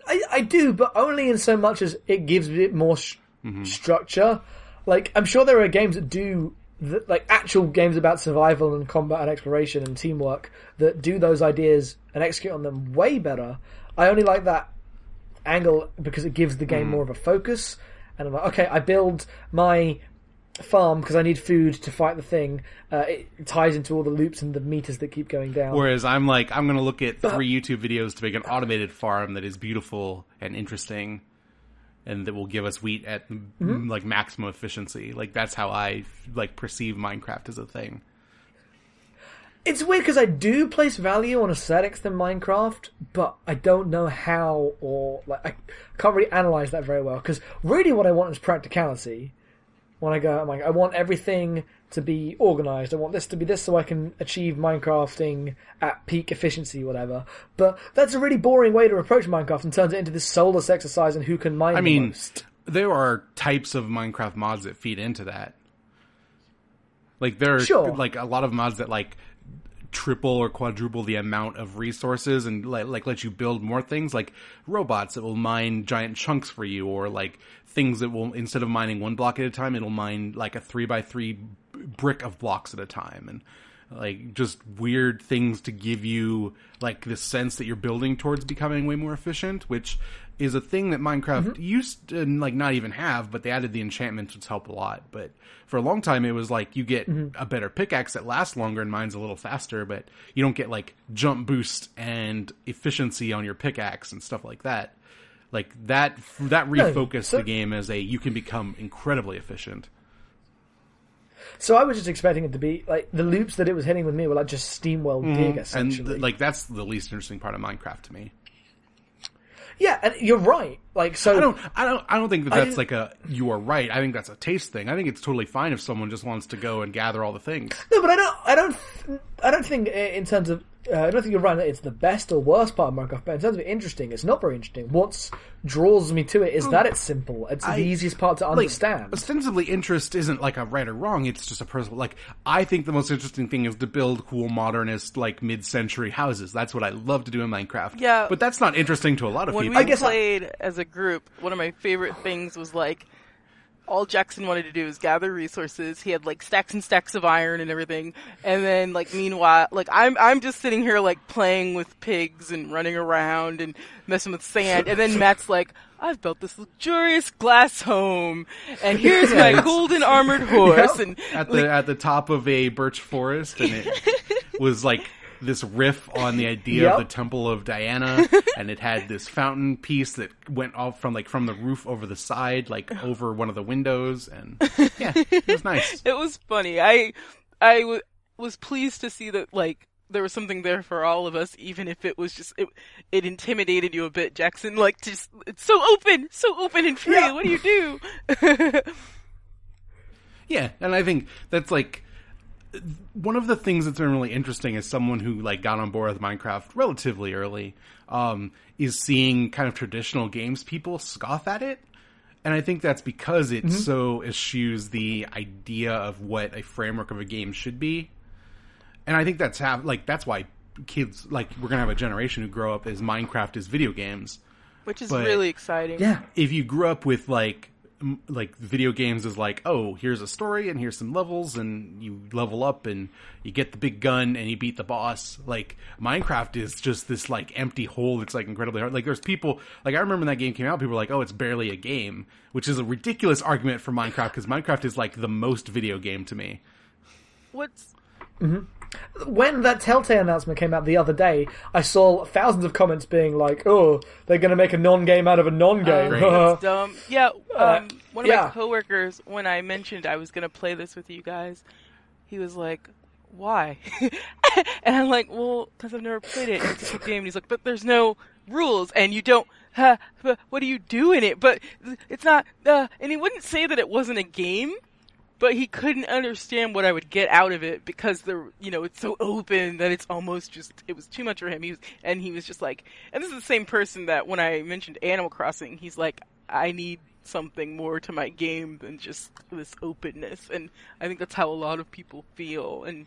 I, I do, but only in so much as it gives it more sh- Mm-hmm. structure. Like I'm sure there are games that do that, like actual games about survival and combat and exploration and teamwork that do those ideas and execute on them way better. I only like that angle because it gives the Mm. game more of a focus. And I'm like, okay, I build my farm because I need food to fight the thing. Uh, it ties into all the loops and the meters that keep going down. Whereas I'm like, I'm going to look at three YouTube videos to make an automated farm that is beautiful and interesting, and that will give us wheat at Mm-hmm. like maximum efficiency. Like that's how I like perceive Minecraft as a thing. It's weird because I do place value on aesthetics than Minecraft, but I don't know how or like I can't really analyze that very well. Because really, what I want is practicality. When I go, I'm like, I want everything to be organized. I want this to be this so I can achieve Minecrafting at peak efficiency, whatever. But that's a really boring way to approach Minecraft and turns it into this soulless exercise and who can mine I the mean, most. there are types of Minecraft mods that feed into that. Like there are Sure. like a lot of mods that like triple or quadruple the amount of resources and like, like let you build more things like robots that will mine giant chunks for you or like things that will instead of mining one block at a time it'll mine like a three by three brick of blocks at a time. And like just weird things to give you like the sense that you're building towards becoming way more efficient which is a thing that minecraft used to like not even have but they added the enchantments which help a lot. But for a long time it was like you get a better pickaxe that lasts longer and mines a little faster but you don't get like jump boost and efficiency on your pickaxe and stuff like that. Like that that refocused so- the game as a you can become incredibly efficient. So I was just expecting it to be like the loops that it was hitting with me were like just Steamwell dig Mm-hmm. and essentially. th- like that's the least interesting part of minecraft to me yeah, and you're right. Like so, I don't, I don't, I don't think that I that's like a you are right. I think that's a taste thing. I think it's totally fine if someone just wants to go and gather all the things. No, but I don't. I don't. I don't think in terms of. Uh, I don't think you're right that it's the best or worst part of Minecraft. But in terms of interesting, it's not very interesting. What draws me to it is that it's simple. It's I- the easiest part to Like, understand. ostensibly, interest isn't like a right or wrong. It's just a personal. Like, I think the most interesting thing is to build cool, modernist, like mid-century houses. That's what I love to do in Minecraft. Yeah. but that's not interesting to a lot of when people. we guess I- played as a group, one of my favorite things was like all Jackson wanted to do is gather resources. He had like stacks and stacks of iron and everything. And then like meanwhile, like I'm I'm just sitting here like playing with pigs and running around and messing with sand. And then Matt's like, I've built this luxurious glass home, and here's my golden armored horse. <laughs> Yep. And at the at the top of a birch forest, and it <laughs> was like this riff on the idea Yep. of the Temple of Diana, <laughs> and it had this fountain piece that went off from like from the roof over the side, like over one of the windows, and yeah, it was nice. <laughs> it was funny. I I w- was pleased to see that like there was something there for all of us, even if it was just it, it intimidated you a bit, Jackson. Like just it's so open, so open and free. Yeah. What do you do? <laughs> Yeah, and I think that's like one of the things that's been really interesting as someone who like got on board with Minecraft relatively early um, is seeing kind of traditional games people scoff at it. And I think that's because it so eschews the idea of what a framework of a game should be. And I think that's have like that's why kids like we're gonna have a generation who grow up as Minecraft is video games Which is But- really exciting. yeah, if you grew up with like m- like video games is like oh here's a story and here's some levels and you level up and you get the big gun and you beat the boss. Like minecraft is just this like empty hole that's like incredibly hard. Like there's people like i remember when that game came out people were like oh it's barely a game which is a ridiculous argument for minecraft because minecraft is like the most video game to me. What's mm-hmm. When that Telltale announcement came out the other day, I saw thousands of comments being like, "Oh, they're going to make a non-game out of a non-game." It's <laughs> dumb. Yeah, um, one of yeah. my coworkers, when I mentioned I was going to play this with you guys, he was like, "Why?" <laughs> and I'm like, "Well, because I've never played it. It's a game." And he's like, "But there's no rules, and you don't. Huh, but what do you do in it? But it's not." Uh, and he wouldn't say that it wasn't a game. But he couldn't understand what I would get out of it because the you know it's so open that it's almost just it was too much for him. He was and he was just like, and this is the same person that when I mentioned Animal Crossing, he's like, I need something more to my game than just this openness, and I think that's how a lot of people feel. And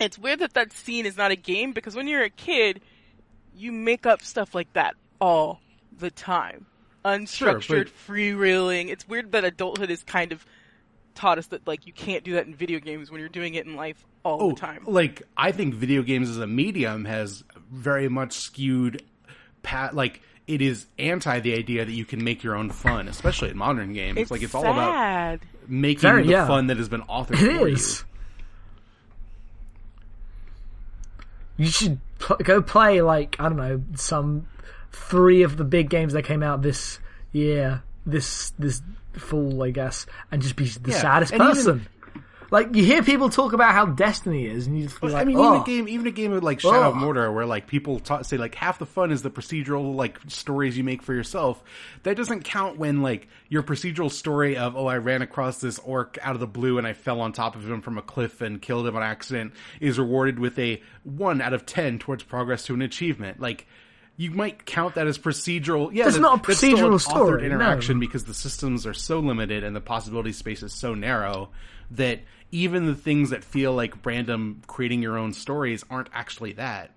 it's weird that that scene is not a game because when you're a kid, you make up stuff like that all the time, unstructured, but- freewheeling. It's weird that adulthood is kind of taught us that like you can't do that in video games when you're doing it in life all oh the time. like i think video games as a medium has very much skewed pat like it is anti the idea that you can make your own fun especially in modern games It's like it's all about making Very- the yeah. fun that has been authored It for is. You should pl- go play like I don't know some three of the big games that came out this year, this this fall, I guess, and just be the Yeah, saddest and even- person. like you hear people talk about how Destiny is, and you just you. like, I mean, oh. even a oh. game, even a game of like Shadow of Oh. Mordor, where like people ta- say like half the fun is the procedural like stories you make for yourself. That doesn't count when like your procedural story of oh I ran across this orc out of the blue and I fell on top of him from a cliff and killed him on accident is rewarded with a one out of ten towards progress to an achievement. Like you might count that as procedural. Yeah, That's that- not a that's still an procedural story, interaction because the systems are so limited and the possibility space is so narrow that even the things that feel like random creating your own stories aren't actually that.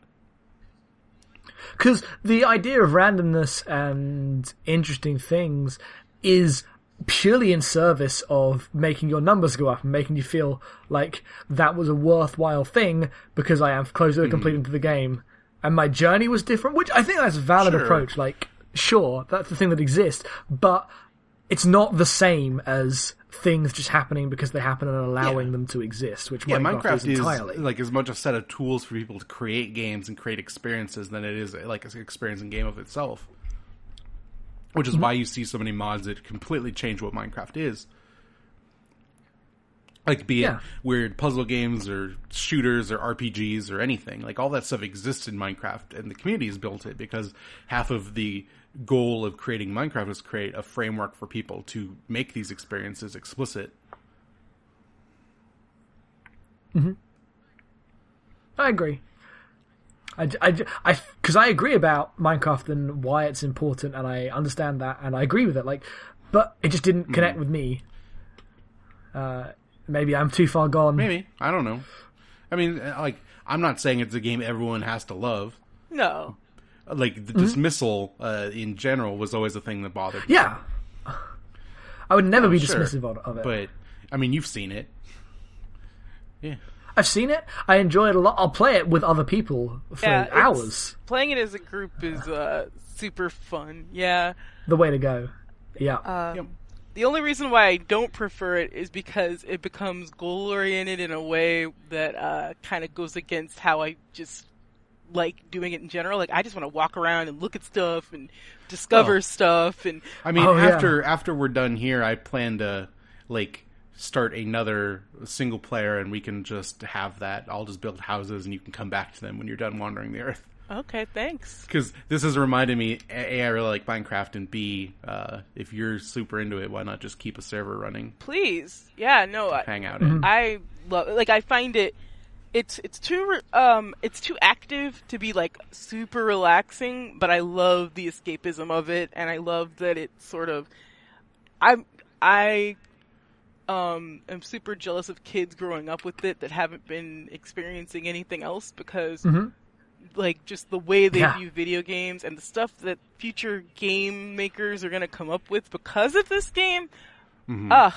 Because the idea of randomness and interesting things is purely in service of making your numbers go up and making you feel like that was a worthwhile thing because I am closer to hmm. completing to the game. And my journey was different, which I think that's a valid Sure. approach. Like, sure, that's the thing that exists, but it's not the same as things just happening because they happen and allowing Yeah. them to exist, which Yeah, Minecraft, Minecraft is is entirely. like as much a set of tools for people to create games and create experiences than it is like an experience and game of itself. Which Mm-hmm. is why you see so many mods that completely change what Minecraft is. Like be Yeah. it weird puzzle games or shooters or RPGs or anything. Like all that stuff exists in Minecraft and the community has built it because half of the goal of creating Minecraft is create a framework for people to make these experiences explicit. I agree. I, I, I, because I agree about Minecraft and why it's important, and I understand that, and I agree with it. Like, but it just didn't connect with me. Uh, maybe I'm too far gone. Maybe I don't know. I mean, uh, like I'm not saying it's a game everyone has to love. No. Like Mm-hmm. dismissal uh, in general was always a thing that bothered me. Yeah, I would never be sure. dismissive of, of it. But I mean, you've seen it. Yeah. I've seen it. I enjoy it a lot. I'll play it with other people for Yeah, it's- hours. Playing it as a group is uh, super fun. Yeah. The way to go. Yeah. Um, Yep. The only reason why I don't prefer it is because it becomes goal oriented in a way that uh, kind of goes against how I just like doing it in general. Like I just want to walk around and look at stuff and discover Well, stuff and I mean, Oh, yeah. after after we're done here, I plan to like start another single player, and we can just have that. I'll just build houses, and you can come back to them when you're done wandering the earth. Okay, thanks. Because this has reminded me, a, I really like Minecraft, and b, uh, if you're super into it, why not just keep a server running, Please, yeah, no, I, hang out Mm-hmm. in? I love like I find it it's it's too um it's too active to be like super relaxing, but I love the escapism of it and I love that it sort of I'm I um am super jealous of kids growing up with it that haven't been experiencing anything else because like just the way they Yeah. view video games and the stuff that future game makers are going to come up with because of this game. Mm-hmm. Ugh,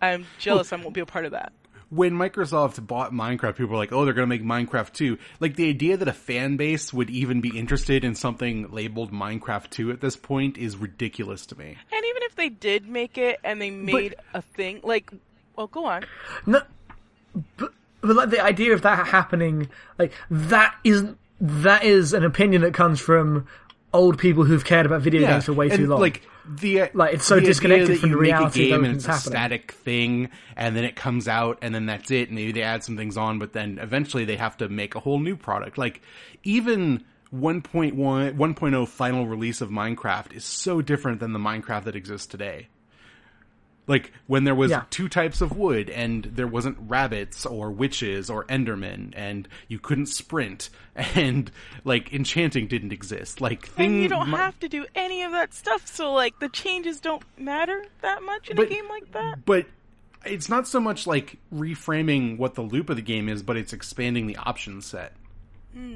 I'm jealous I won't be a part of that. when Microsoft bought Minecraft, people were like, "Oh, they're going to make Minecraft 2." Like the idea that a fan base would even be interested in something labeled Minecraft 2 at this point is ridiculous to me. And even if they did make it and they made a thing, like, well, go on. No, but, but like the idea of that happening, like that isn't that is an opinion that comes from old people who've cared about video games for way too long. Like the uh, Like, it's so disconnected from the make reality a of game and it's a static thing, and then it comes out, and then that's it. And maybe they add some things on, but then eventually they have to make a whole new product. Like even 1.1, 1.0 final release of Minecraft is so different than the Minecraft that exists today. Like when there was Yeah. two types of wood and there wasn't rabbits or witches or endermen and you couldn't sprint <laughs> and like enchanting didn't exist. Like thing And you don't Mi- have to do any of that stuff, so, like, the changes don't matter that much in But- a game like that. but it's not so much like reframing what the loop of the game is, but it's expanding the option set. Hmm.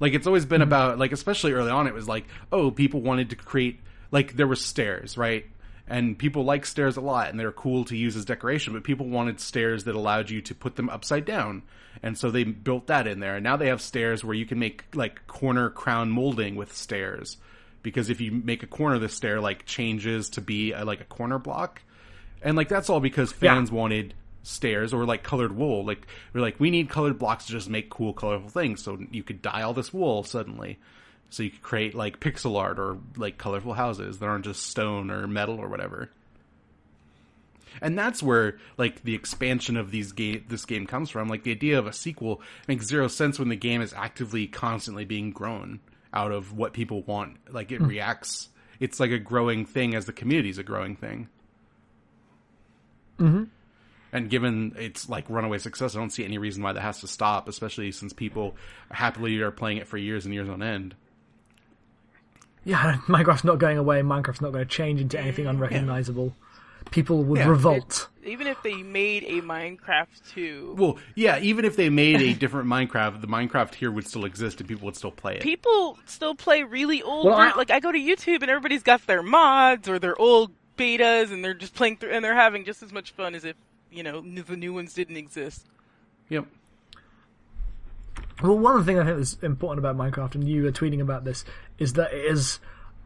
Like it's always been hmm. about like especially early on it was like, oh, people wanted to create like there were stairs, right? And people like stairs a lot and they're cool to use as decoration, but people wanted stairs that allowed you to put them upside down. And so they built that in there. And now they have stairs where you can make like corner crown molding with stairs. Because if you make a corner, the stair like changes to be a, like a corner block. And like that's all because Yeah. fans wanted stairs or like colored wool. Like we're like we need colored blocks to just make cool colorful things. So you could dye all this wool suddenly. So you could create like pixel art or like colorful houses that aren't just stone or metal or whatever. And that's where like the expansion of these game this game comes from. Like the idea of a sequel makes zero sense when the game is actively constantly being grown out of what people want. Like it hmm. reacts. It's like a growing thing as the community is a growing thing. Mm-hmm. And given its like runaway success, I don't see any reason why that has to stop, especially since people happily are playing it for years and years on end. Yeah, <laughs> Minecraft's not going away. Minecraft's not going to change into anything unrecognizable. People would Yeah, revolt. Even if they made a Minecraft 2, Well, yeah, even if they made a different Minecraft, the Minecraft here would still exist and people would still play it. people still play really old. Well, I- like I go to YouTube and everybody's got their mods or their old betas, and they're just playing through, and they're having just as much fun as if you know the new ones didn't exist. Yep. Well, one of the things I think that's important about Minecraft, and you were tweeting about this, is that it is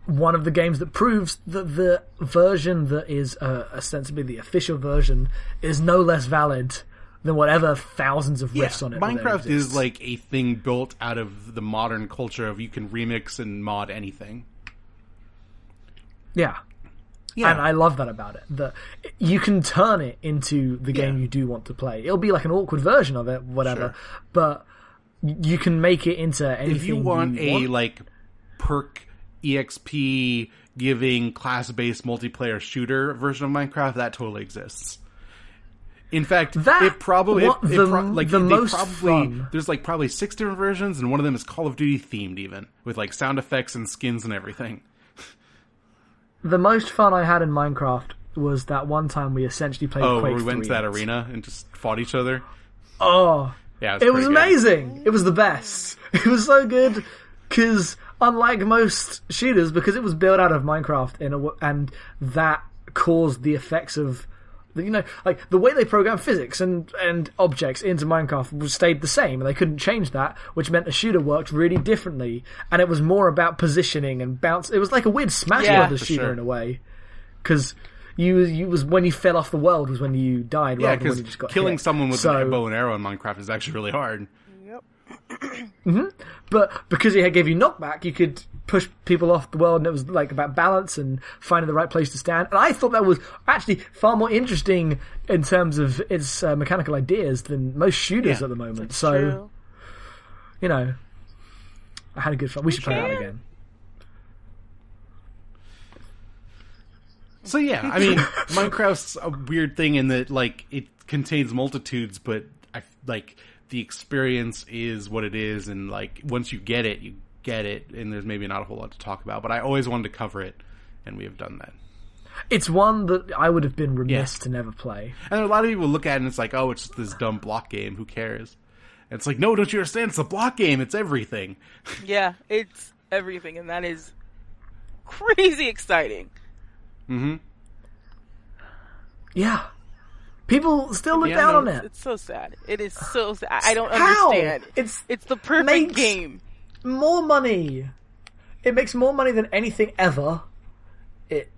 one of the games that proves that the version that is uh, ostensibly the official version is no less valid than whatever thousands of Yeah, on it. Minecraft is like a thing built out of the modern culture of you can remix and mod anything. yeah. Yeah. And I love that about it. That you can turn it into the game Yeah. you do want to play. It'll be like an awkward version of it, whatever. Sure. But you can make it into anything if you want a want. like perk exp giving class based multiplayer shooter version of minecraft that totally exists in fact That- it probably what it, it the- pro- like the most probably fun- there's like probably six different versions and one of them is call of duty themed even with like sound effects and skins and everything <laughs> the most fun I had in Minecraft was that one time we essentially played oh Quake we went 3. to that arena and just fought each other Oh, yeah it was pretty good. amazing. It was the best. <laughs> It was so good because unlike most shooters, because it was built out of Minecraft in a and that caused the effects of you know like the way they programmed physics and and objects into Minecraft stayed the same and they couldn't change that, which meant the shooter worked really differently and it was more about positioning and bounce. It was like a weird Smash Yeah. Shooter sure. in a way because. You, you was when you fell off the world was when you died yeah rather than when because you just got killing hit. someone with So- a bow and arrow in minecraft is actually really hard Yep. But because it gave you knockback, you could push people off the world, and it was like about balance and finding the right place to stand. And I thought that was actually far more interesting in terms of its uh, mechanical ideas than most shooters Yeah, at the moment. so True. you know, I had a good fun. We should play that again. So yeah, I mean, <laughs> Minecraft's a weird thing in that like it contains multitudes, but I like the experience is what it is, and like once you get it, you get it, and there's maybe not a whole lot to talk about. But I always wanted to cover it, and we have done that. It's one that I would have been remiss Yeah. to never play. And a lot of people look at it and it's like, oh, it's just this dumb block game. Who cares? And it's like, no, don't you understand? It's a block game. It's everything. Yeah, it's everything, and that is crazy exciting. Hmm Yeah, people still look Yeah, down no, on It's, it. it's so sad. It is so sad. I don't How? understand. It's It's the perfect makes- game. more money. It makes more money than anything ever. It,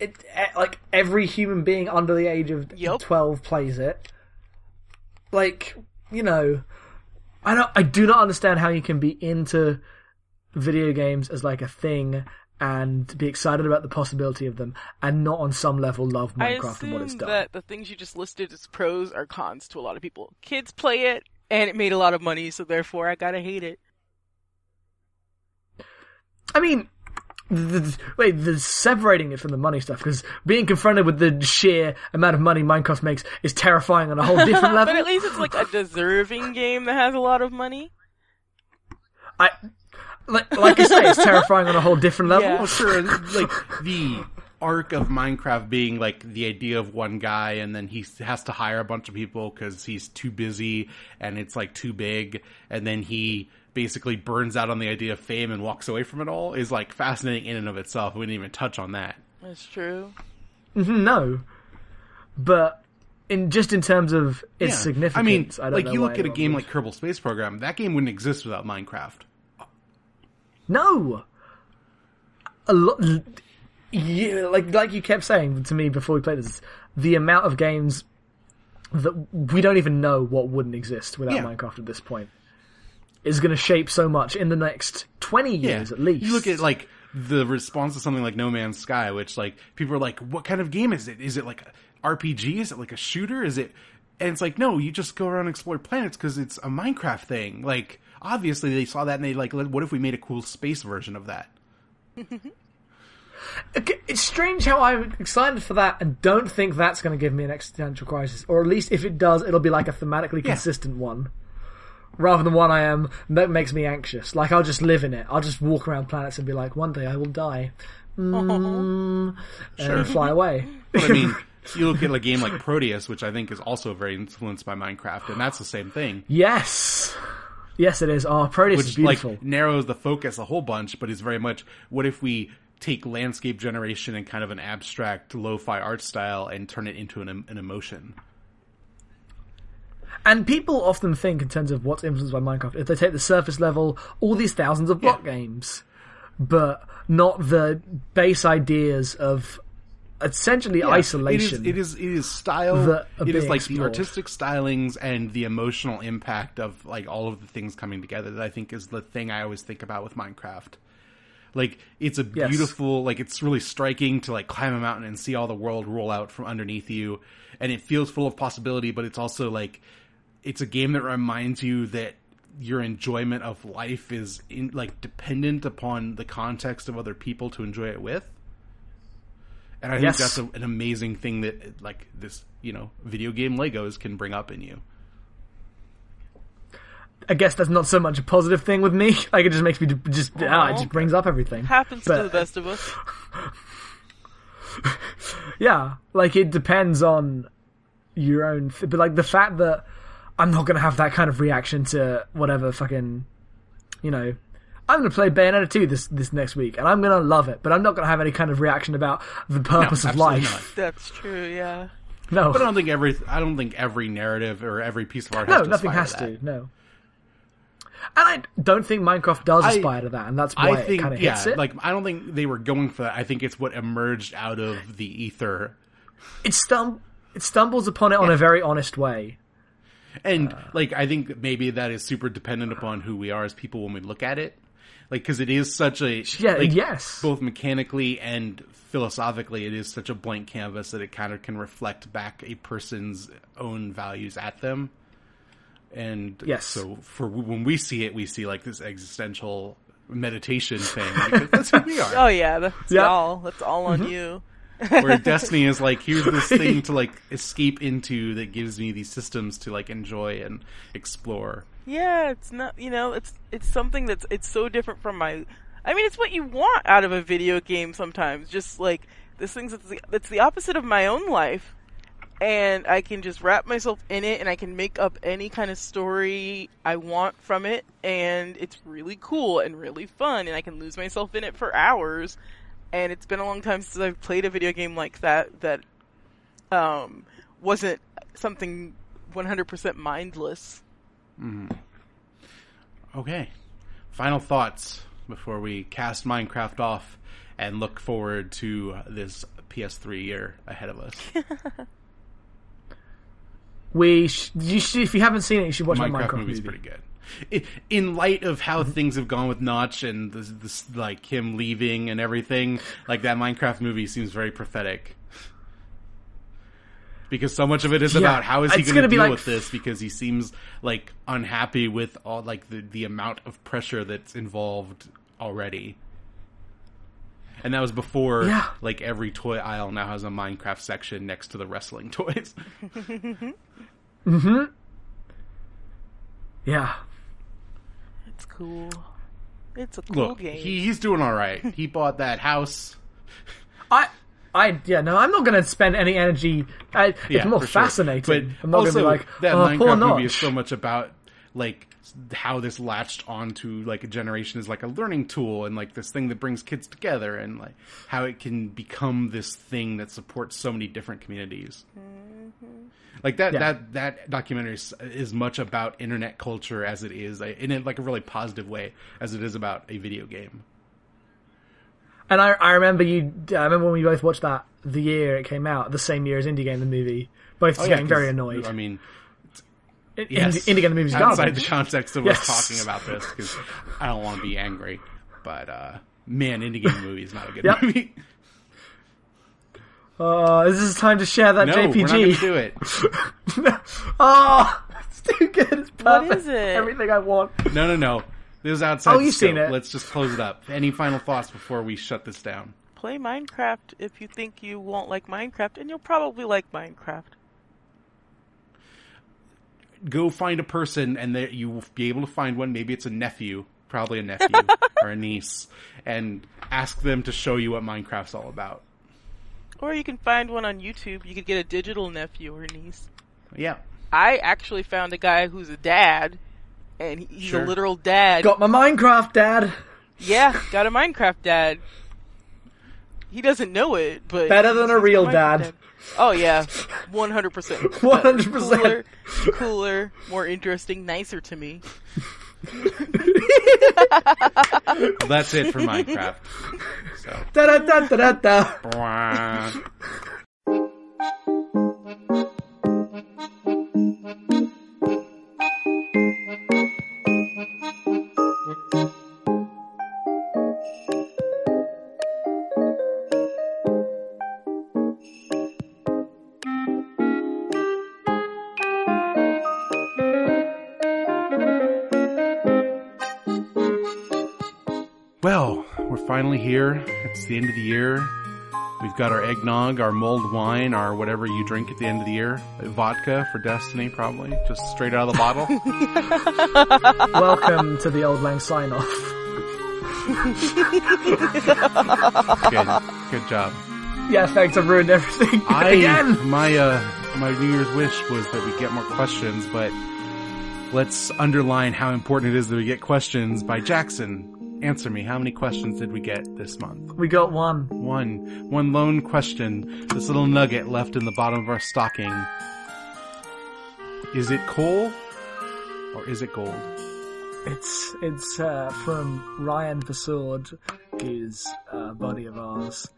it eh, like every human being under the age of Yup. twelve plays it. Like you know, I don't. I do not understand how you can be into video games as like a thing and be excited about the possibility of them, and not on some level love Minecraft and what it's done. that the things you just listed as pros are cons to a lot of people. Kids play it, and it made a lot of money, so therefore I gotta hate it. I mean, the, the- wait, the separating it from the money stuff because being confronted with the sheer amount of money Minecraft makes is terrifying on a whole <laughs> different <laughs> level. but at least it's like a deserving game that has a lot of money. I, like, I you say, it's terrifying on a whole different level. Yeah. Well, sure. Like the arc of Minecraft being like the idea of one guy, and then he has to hire a bunch of people because he's too busy and it's like too big, and then he basically burns out on the idea of fame and walks away from it all is like fascinating in and of itself. We didn't even touch on that. That's true. Mhm, no, but in just in terms of its Yeah. significance, I mean, I don't like know you look at a game would. like Kerbal Space Program, that game wouldn't exist without Minecraft. No. A lot, yeah, like like you kept saying to me before we played this, the amount of games that we don't even know what wouldn't exist without Yeah. Minecraft at this point is going to shape so much in the next twenty years at least. You look at like the response to something like No Man's Sky, which like people are like, "What kind of game is it? Is it like a RPG? Is it like a shooter? Is it?" And it's like, no, you just go around and explore planets because it's a Minecraft thing. Like, obviously they saw that and they like, what if we made a cool space version of that? It's strange how I'm excited for that and don't think that's going to give me an existential crisis, or at least if it does, it'll be like a thematically Yeah. consistent one. rather than one I am that makes me anxious. Like I'll just live in it. I'll just walk around planets and be like, one day I will die, mm, and fly away. But I mean, <laughs> you look at a game like Proteus, which I think is also very influenced by Minecraft, and that's the same thing. yes, yes, it is. Oh, Proteus is which beautiful. like narrows the focus a whole bunch, but is very much what if we take landscape generation and kind of an abstract lo-fi art style and turn it into an, an emotion. And people often think in terms of what's influenced by Minecraft. If they take the surface level, all these thousands of block Yeah. games, but not the base ideas of essentially isolation. It is, it is it is style. It is like explored. the artistic stylings and the emotional impact of like all of the things coming together that I think is the thing I always think about with Minecraft. Like it's a Yes. beautiful, like it's really striking to like climb a mountain and see all the world roll out from underneath you, and it feels full of possibility. But it's also like it's a game that reminds you that your enjoyment of life is in, like dependent upon the context of other people to enjoy it with. And I think Yes. that's a, an amazing thing that like this, you know, video game Legos can bring up in you. I guess that's not so much a positive thing with me. <laughs> Like it just makes me d- just ah, it just brings up everything. Happens But- to the best of us. <laughs> Yeah, like it depends on your own. Th- but like the fact that I'm not gonna have that kind of reaction to whatever fucking, you know, I'm gonna play Bayonetta 2 this this next week, and I'm gonna love it. But I'm not gonna have any kind of reaction about the purpose of absolutely life. That's true, yeah. No, But I don't think every I don't think every narrative or every piece of art no, has to No, nothing has to. to. No. And I don't think Minecraft does I- aspire to that, and that's why I think it kind of yeah, hits it. like I don't think they were going for that. I think it's what emerged out of the ether it stum- it stumbles upon it on a very honest way. And Uh. like, I think maybe that is super dependent upon who we are as people when we look at it. Like, because it is such a Yeah, like, yes. both mechanically and philosophically, it is such a blank canvas that it kind of can reflect back a person's own values at them. And Yes. so for when we see it, we see like this existential meditation thing because that's who we <laughs> are. Oh yeah, that's Yeah. y'all. That's all Mm-hmm. on you. Where Destiny is like, here's this thing <laughs> to like escape into that gives me these systems to like enjoy and explore. Yeah, it's not. You know, it's it's something that's it's so different from my. I mean, it's what you want out of a video game sometimes. Just like this thing's that's the, that's the opposite of my own life, and I can just wrap myself in it, and I can make up any kind of story I want from it, and it's really cool and really fun, and I can lose myself in it for hours. And it's been a long time since I've played a video game like that that um, wasn't something 100% mindless. Mm-hmm. Okay. Final thoughts before we cast Minecraft off and look forward to this PS3 year ahead of us. <laughs> We, sh- you should, if you haven't seen it, you should watch Minecraft, Minecraft movie's movie. pretty good. In light of how things have gone with Notch and this, this, like him leaving and everything, like that Minecraft movie seems very prophetic. Because so much of it is Yeah. about how is he going to deal like- with this? Because he seems like unhappy with all like the the amount of pressure that's involved already. And that was before Yeah. like every toy aisle now has a Minecraft section next to the wrestling <laughs> toys. Mm Mhm. Yeah. It's cool. It's a cool Look, game. he, he's doing all right. He bought that house. I, I, yeah, no, I'm not going to spend any energy. I, Yeah, it's more for sure. fascinating. But I'm not going to also, be like, that oh, poor Minecraft Notch. movie is so much about like how this latched onto like a generation is like a learning tool and like this thing that brings kids together and like how it can become this thing that supports so many different communities. Mm-hmm. Like that, Yeah. that, that documentary is as much about internet culture as it is in a, like a really positive way as it is about a video game. And I, I remember you. I remember when we both watched that the year it came out, the same year as Indie Game the movie. Both Oh, yeah, getting very annoyed. I mean, In- yes, Indie, Indie Game the movie's outside garbage. the context of Yes. us talking about this because I don't want to be angry, but uh, man, indie game movie is not a good Yep. movie. Oh, <laughs> this is time to share that No, we're not going to JPG. do it. <laughs> oh, <laughs> it's too good. It's perfect. is it? Everything I want. No, no, no. This is outside. Oh, you've seen it. Let's just close it up. Any final thoughts before we shut this down? Play Minecraft if you think you won't like Minecraft, and you'll probably like Minecraft. go find a person and that you will be able to find one. Maybe it's a nephew, probably a nephew <laughs> or a niece, and ask them to show you what Minecraft's all about. Or you can find one on YouTube. You could get a digital nephew or niece. Yeah. I actually found a guy who's a dad, and he's Sure. a literal dad. Got my Minecraft, Dad. yeah, got a Minecraft dad. He doesn't know it, but Better than a real Minecraft dad. Oh yeah, one hundred percent. <laughs> 100%. Cooler, cooler, more interesting, nicer to me. That's it for Minecraft. So. Da da da da da finally here. It's the end of the year. We've got our eggnog, our mulled wine, our whatever you drink at the end of the year. Vodka for Destiny, probably. Just straight out of the bottle. <laughs> Welcome to the Old Lang sign off. Good. Good job. Yeah, thanks. I've ruined everything I, again. my, uh, my New Year's wish was that we get more questions, but let's underline how important it is that we get questions by Jackson. Answer me. How many questions did we get this month? We got one. One, one lone question. This little nugget left in the bottom of our stocking. Is it coal or is it gold? It's it's uh, from Ryan Vasord, who's a buddy of ours,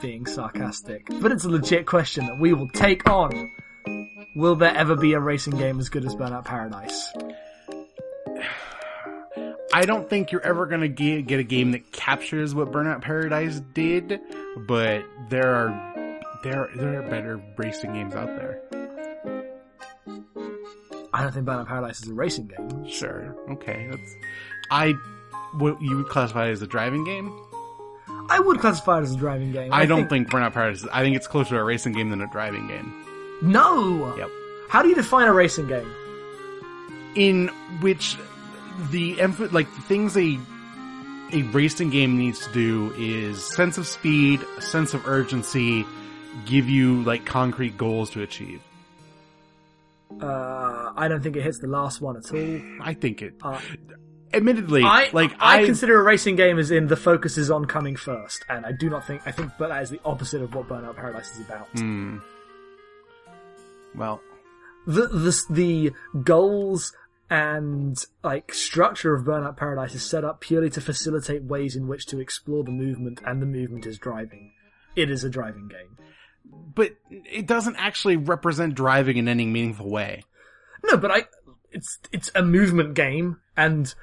being sarcastic. But it's a legit question that we will take on. Will there ever be a racing game as good as Burnout Paradise? I don't think you're ever gonna get, get a game that captures what Burnout Paradise did, but there are there there are better racing games out there. I don't think Burnout Paradise is a racing game. Sure, okay, that's I what you would classify as a driving game. I would classify it as a driving game. I, don't think Burnout Paradise. I think it's closer to a racing game than a driving game. No. Yep. How do you define a racing game? in which the emph- like the things a a racing game needs to do is sense of speed, sense of urgency, give you like concrete goals to achieve. Uh, I don't think it hits the last one at all. I think it. Uh, admittedly, I like I, I, consider a racing game as in the focus is on coming first, and I do not think I think, but that is the opposite of what Burnout Paradise is about. Hmm. well, The the the goals and like structure of Burnout Paradise is set up purely to facilitate ways in which to explore the movement, and the movement is driving. It is a driving game. but it doesn't actually represent driving in any meaningful way. No, but I it's it's a movement game, and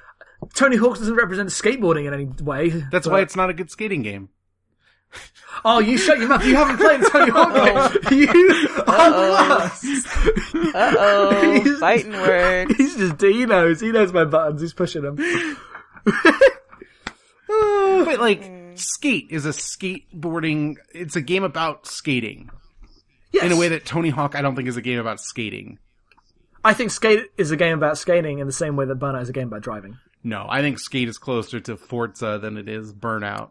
Tony Hawk doesn't represent skateboarding in any way. That's why it's not a good skating game. Oh, you shut your mouth! You haven't played Tony Hawk game. You are worse. Uh oh, He's- fighting words. He's just he knows he knows my buttons. He's pushing them. <laughs> But like, skate is a skateboarding. It's a game about skating Yes. in a way that Tony Hawk I don't think is a game about skating. I think Skate is a game about skating in the same way that Burnout is a game about driving. No, I think Skate is closer to Forza than it is Burnout.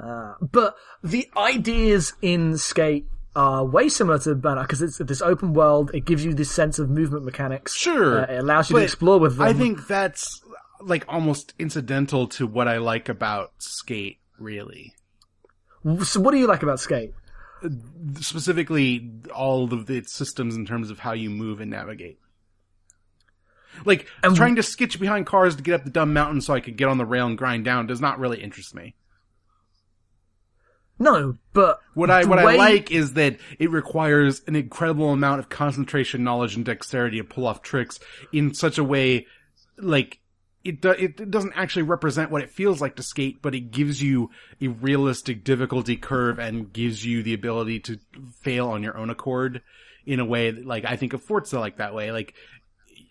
Uh, but the ideas in Skate are way similar to Banner because it's this open world. It gives you this sense of movement mechanics. Sure, Uh, it allows you to explore with them. I think that's like almost incidental to what I like about Skate. Really, So, what do you like about Skate? specifically all of its systems in terms of how you move and navigate. Like And- trying to skitch behind cars to get up the dumb mountain so I could get on the rail and grind down does not really interest me. No, but What I what way- I like is that it requires an incredible amount of concentration, knowledge, and dexterity to pull off tricks in such a way, like it do, it doesn't actually represent what it feels like to skate, but it gives you a realistic difficulty curve and gives you the ability to fail on your own accord in a way that, like I think of Forza like that way. Like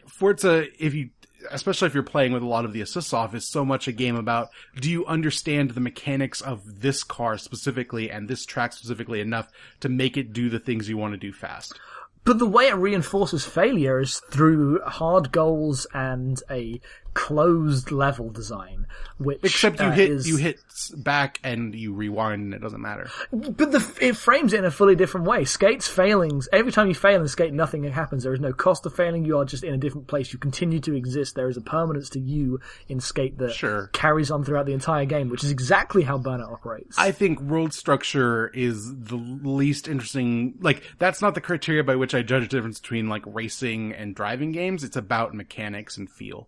Forza, if you especially if you're playing with a lot of the assists off, is so much a game about do you understand the mechanics of this car specifically and this track specifically enough to make it do the things you want to do fast. But the way it reinforces failure is through hard goals and a closed level design, which Except you uh, hit is- you hit back and you rewind and it doesn't matter. But the, it frames it in a fully different way. Skate's failings, every time you fail in skate, nothing happens. There is no cost of failing. You are just in a different place. You continue to exist. There is a permanence to you in skate that Sure. carries on throughout the entire game, which is exactly how Burnout operates. I think world structure is the least interesting. Like that's not the criteria by which I judge the difference between like racing and driving games. It's about mechanics and feel.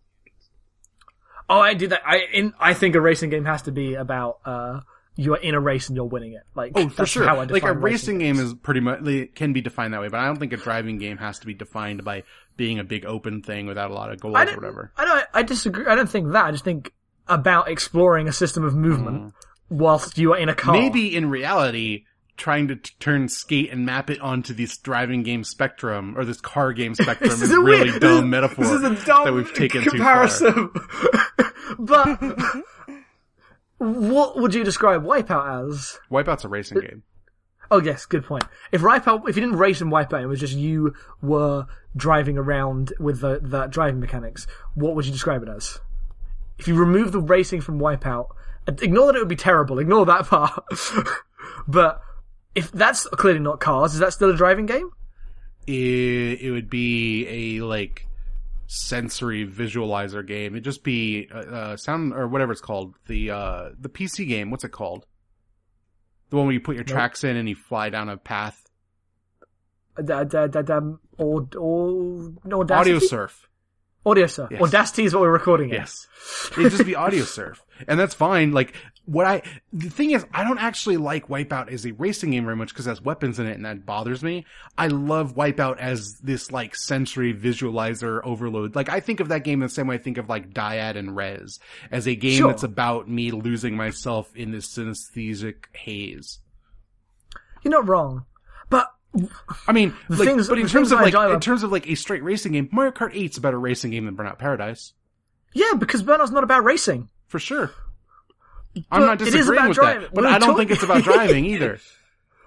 Oh, I did that. I in, I think a racing game has to be about uh, you are in a race and you're winning it. Like Oh, for that's sure. How I Like a racing game is pretty much can be defined that way, but I don't think a driving game has to be defined by being a big open thing without a lot of goals or whatever. I don't. I disagree. I don't think that. I just think about exploring a system of movement whilst you are in a car. Mm. Maybe in reality, trying to t- turn skate and map it onto this driving game spectrum or this car game <laughs> spectrum is is a really weird- <laughs> dumb metaphor This is a dumb that we've taken comparison. <laughs> but what would you describe Wipeout as? Wipeout's a racing game. Oh yes, good point. If Wipeout, if you didn't race in Wipeout, it was just you were driving around with the, the driving mechanics. What would you describe it as? If you remove the racing from Wipeout, ignore that it would be terrible. Ignore that part. but if that's clearly not cars, is that still a driving game? It, it would be a like sensory visualizer game. It'd just be uh, uh, sound or whatever it's called. The uh, the PC game. What's it called? The one where you put your tracks in and you fly down a path. Da, da, da, da, or, or, Audacity? Audio surf. Audio Surf. Yes. Audacity is what we're recording in. Yes. It'd just be audio surf. And that's fine. Like, what I, the thing is, I don't actually like Wipeout as a racing game very much because it has weapons in it and that bothers me. I love Wipeout as this like sensory visualizer overload. Like, I think of that game the same way I think of like Dyad and Rez as a game Sure. that's about me losing myself in this synesthetic haze. You're not wrong. But I mean, like, things- but in terms of like, in about- terms of like a straight racing game, Mario Kart 8's a better racing game than Burnout Paradise. yeah, because Burnout's not about racing. For sure. I'm But not it is disagreeing with driving. that, but We're I don't talk- think it's about driving <laughs> either.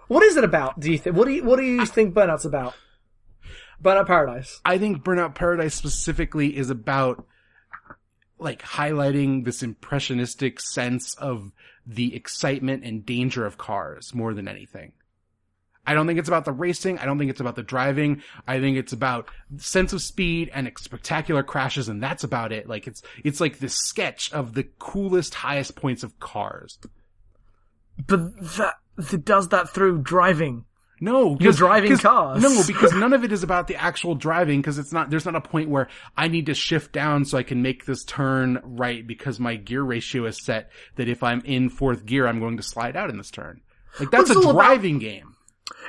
What is it about? Do you think? What do you What do you think Burnout's about? Burnout Paradise. I think Burnout Paradise specifically is about like highlighting this impressionistic sense of the excitement and danger of cars more than anything. I don't think it's about the racing. I don't think it's about the driving. I think it's about sense of speed and spectacular crashes, and that's about it. Like it's it's like this sketch of the coolest, highest points of cars. But that it does that through driving. No, You're driving cars. No, because none of it is about the actual driving. Because it's not. There's not a point where I need to shift down so I can make this turn right because my gear ratio is set that if I'm in fourth gear, I'm going to slide out in this turn. Like that's a all about- driving game.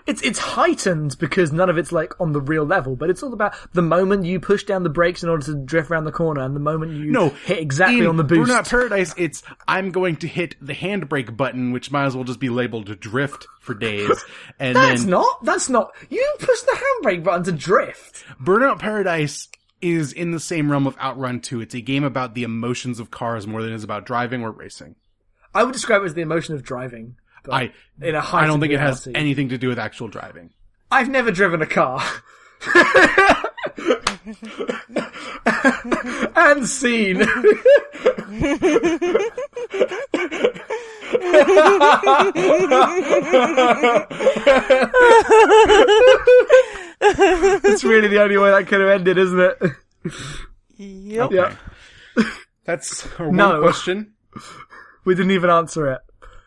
It's it's heightened because none of it's like on the real level. But it's all about the moment you push down the brakes in order to drift around the corner, and the moment you No, hit exactly on the boost. Burnout Paradise, it's I'm going to hit the handbrake button, which might as well just be labeled drift for days. <laughs> And That's then not. That's not. You push the handbrake button to drift. Burnout Paradise is in the same realm of Outrun 2. It's a game about the emotions of cars more than it is about driving or racing. I would describe it as the emotion of driving. But I in a I heightened don't think it has reality. anything to do with actual driving. I've never driven a car. <laughs> and seen. it's really the only way that could have ended, isn't it? Yep. Yeah. <laughs> That's our No. one question. We didn't even answer it.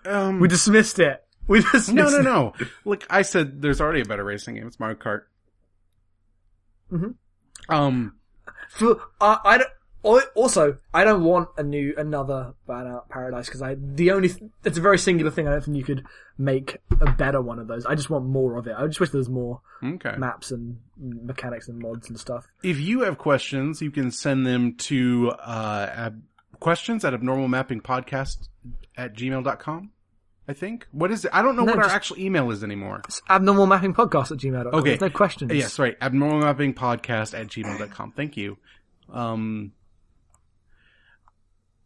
Um, We dismissed it. <laughs> We dismissed no, no, no. Look, I said there's already a better racing game. It's Mario Kart. Mhm. Um, For, I I don't. Also, I don't want a new another Burnout Paradise because I the only th- it's a very singular thing. I don't think you could make a better one of those. I just want more of it. I just wish there was more okay. maps and mechanics and mods and stuff. If you have questions, you can send them to uh, ab- questions at abnormalmappingpodcast at gmail.com. I think. What is it? I don't know No, what our actual email is anymore. It's abnormal mapping podcast at gmail.com. Okay. There's no questions. Yes, right. Abnormal mapping podcast at gmail.com. Thank you. Um,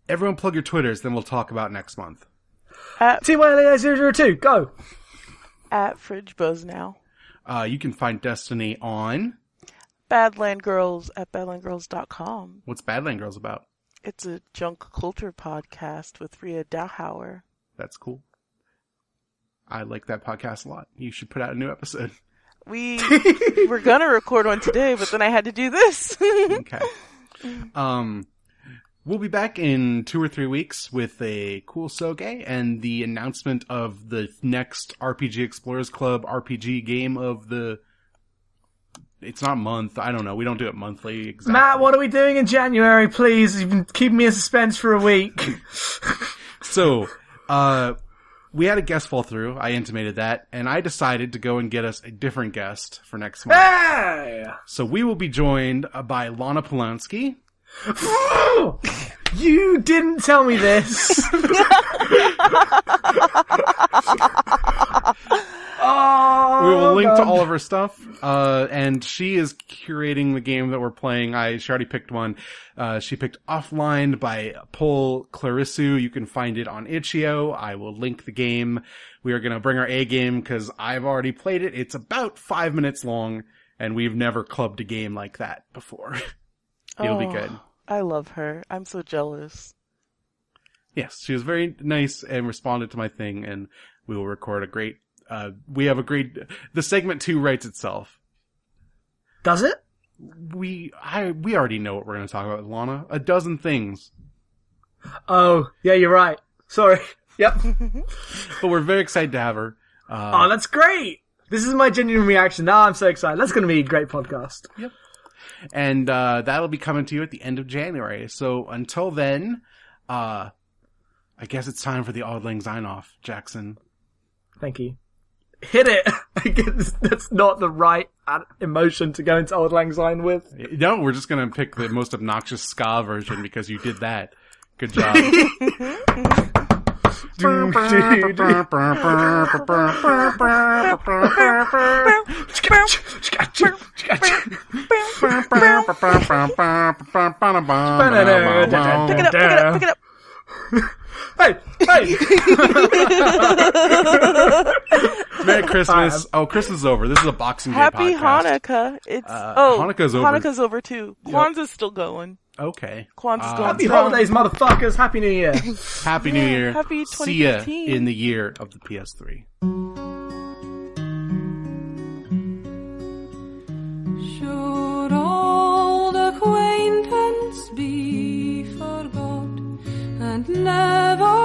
everyone plug your Twitters, then we'll talk about next month. At, TYLA002, go! at Fridge Buzz now. Uh, you can find Destiny on Badland Girls at badlandgirls.com. what's Badland Girls about? It's a junk culture podcast with Ria Dowhauer. That's cool. I like that podcast a lot. You should put out a new episode. We <laughs> were gonna record one today, but then I had to do this. <laughs> Okay. Um, we'll be back in two or three weeks with a Kusoge and the announcement of the next RPG Explorers Club RPG game of the. It's not month. I don't know. We don't do it monthly. Exactly. Matt, what are we doing in January, please? You've been keeping me in suspense for a week. <laughs> So, uh, we had a guest fall through. I intimated that, and I decided to go and get us a different guest for next month. hey! So we will be joined by Lana Polansky. <gasps> You didn't tell me this. <laughs> oh, We will link to all of her stuff. Uh, and she is curating the game that we're playing. I, she already picked one. Uh, she picked Offline by Paul Clarissu. You can find it on itch.io. I will link the game. We are going to bring our A game because I've already played it. It's about five minutes long and we've never clubbed a game like that before. <laughs> It'll be Oh, good. I love her. I'm so jealous. Yes, she was very nice and responded to my thing, and we will record a great. Uh, we have a great. The segment two writes itself. Does it? We I we already know what we're going to talk about with Lana. A dozen things, Oh, yeah, you're right. Sorry. <laughs> Yep. but we're very excited to have her. Uh, Oh, that's great. This is my genuine reaction. Now I'm so excited. That's going to be a great podcast. And uh, that'll be coming to you at the end of January. So until then, uh, I guess it's time for the Odd Lang sign off, Jackson. Thank you. Hit it. <laughs> I guess that's not the right emotion to go into Auld Lang Syne with. No, we're just going to pick the most obnoxious ska version because you did that. Good <laughs> job. <laughs> Pick it up, pick it up, pick it up. Hey, hey! Merry Christmas. Oh, Christmas is over. This is a Boxing Day Happy podcast. Hanukkah. It's Uh, oh Hanukkah's over. Hanukkah's over too. Kwanzaa's still going. Okay. Kwanzaa's Uh, going Happy strong. holidays, motherfuckers! Happy New Year! <laughs> Happy New Year. Happy See ya 2015. in the year of the PS3. Should old acquaintance be forgot and never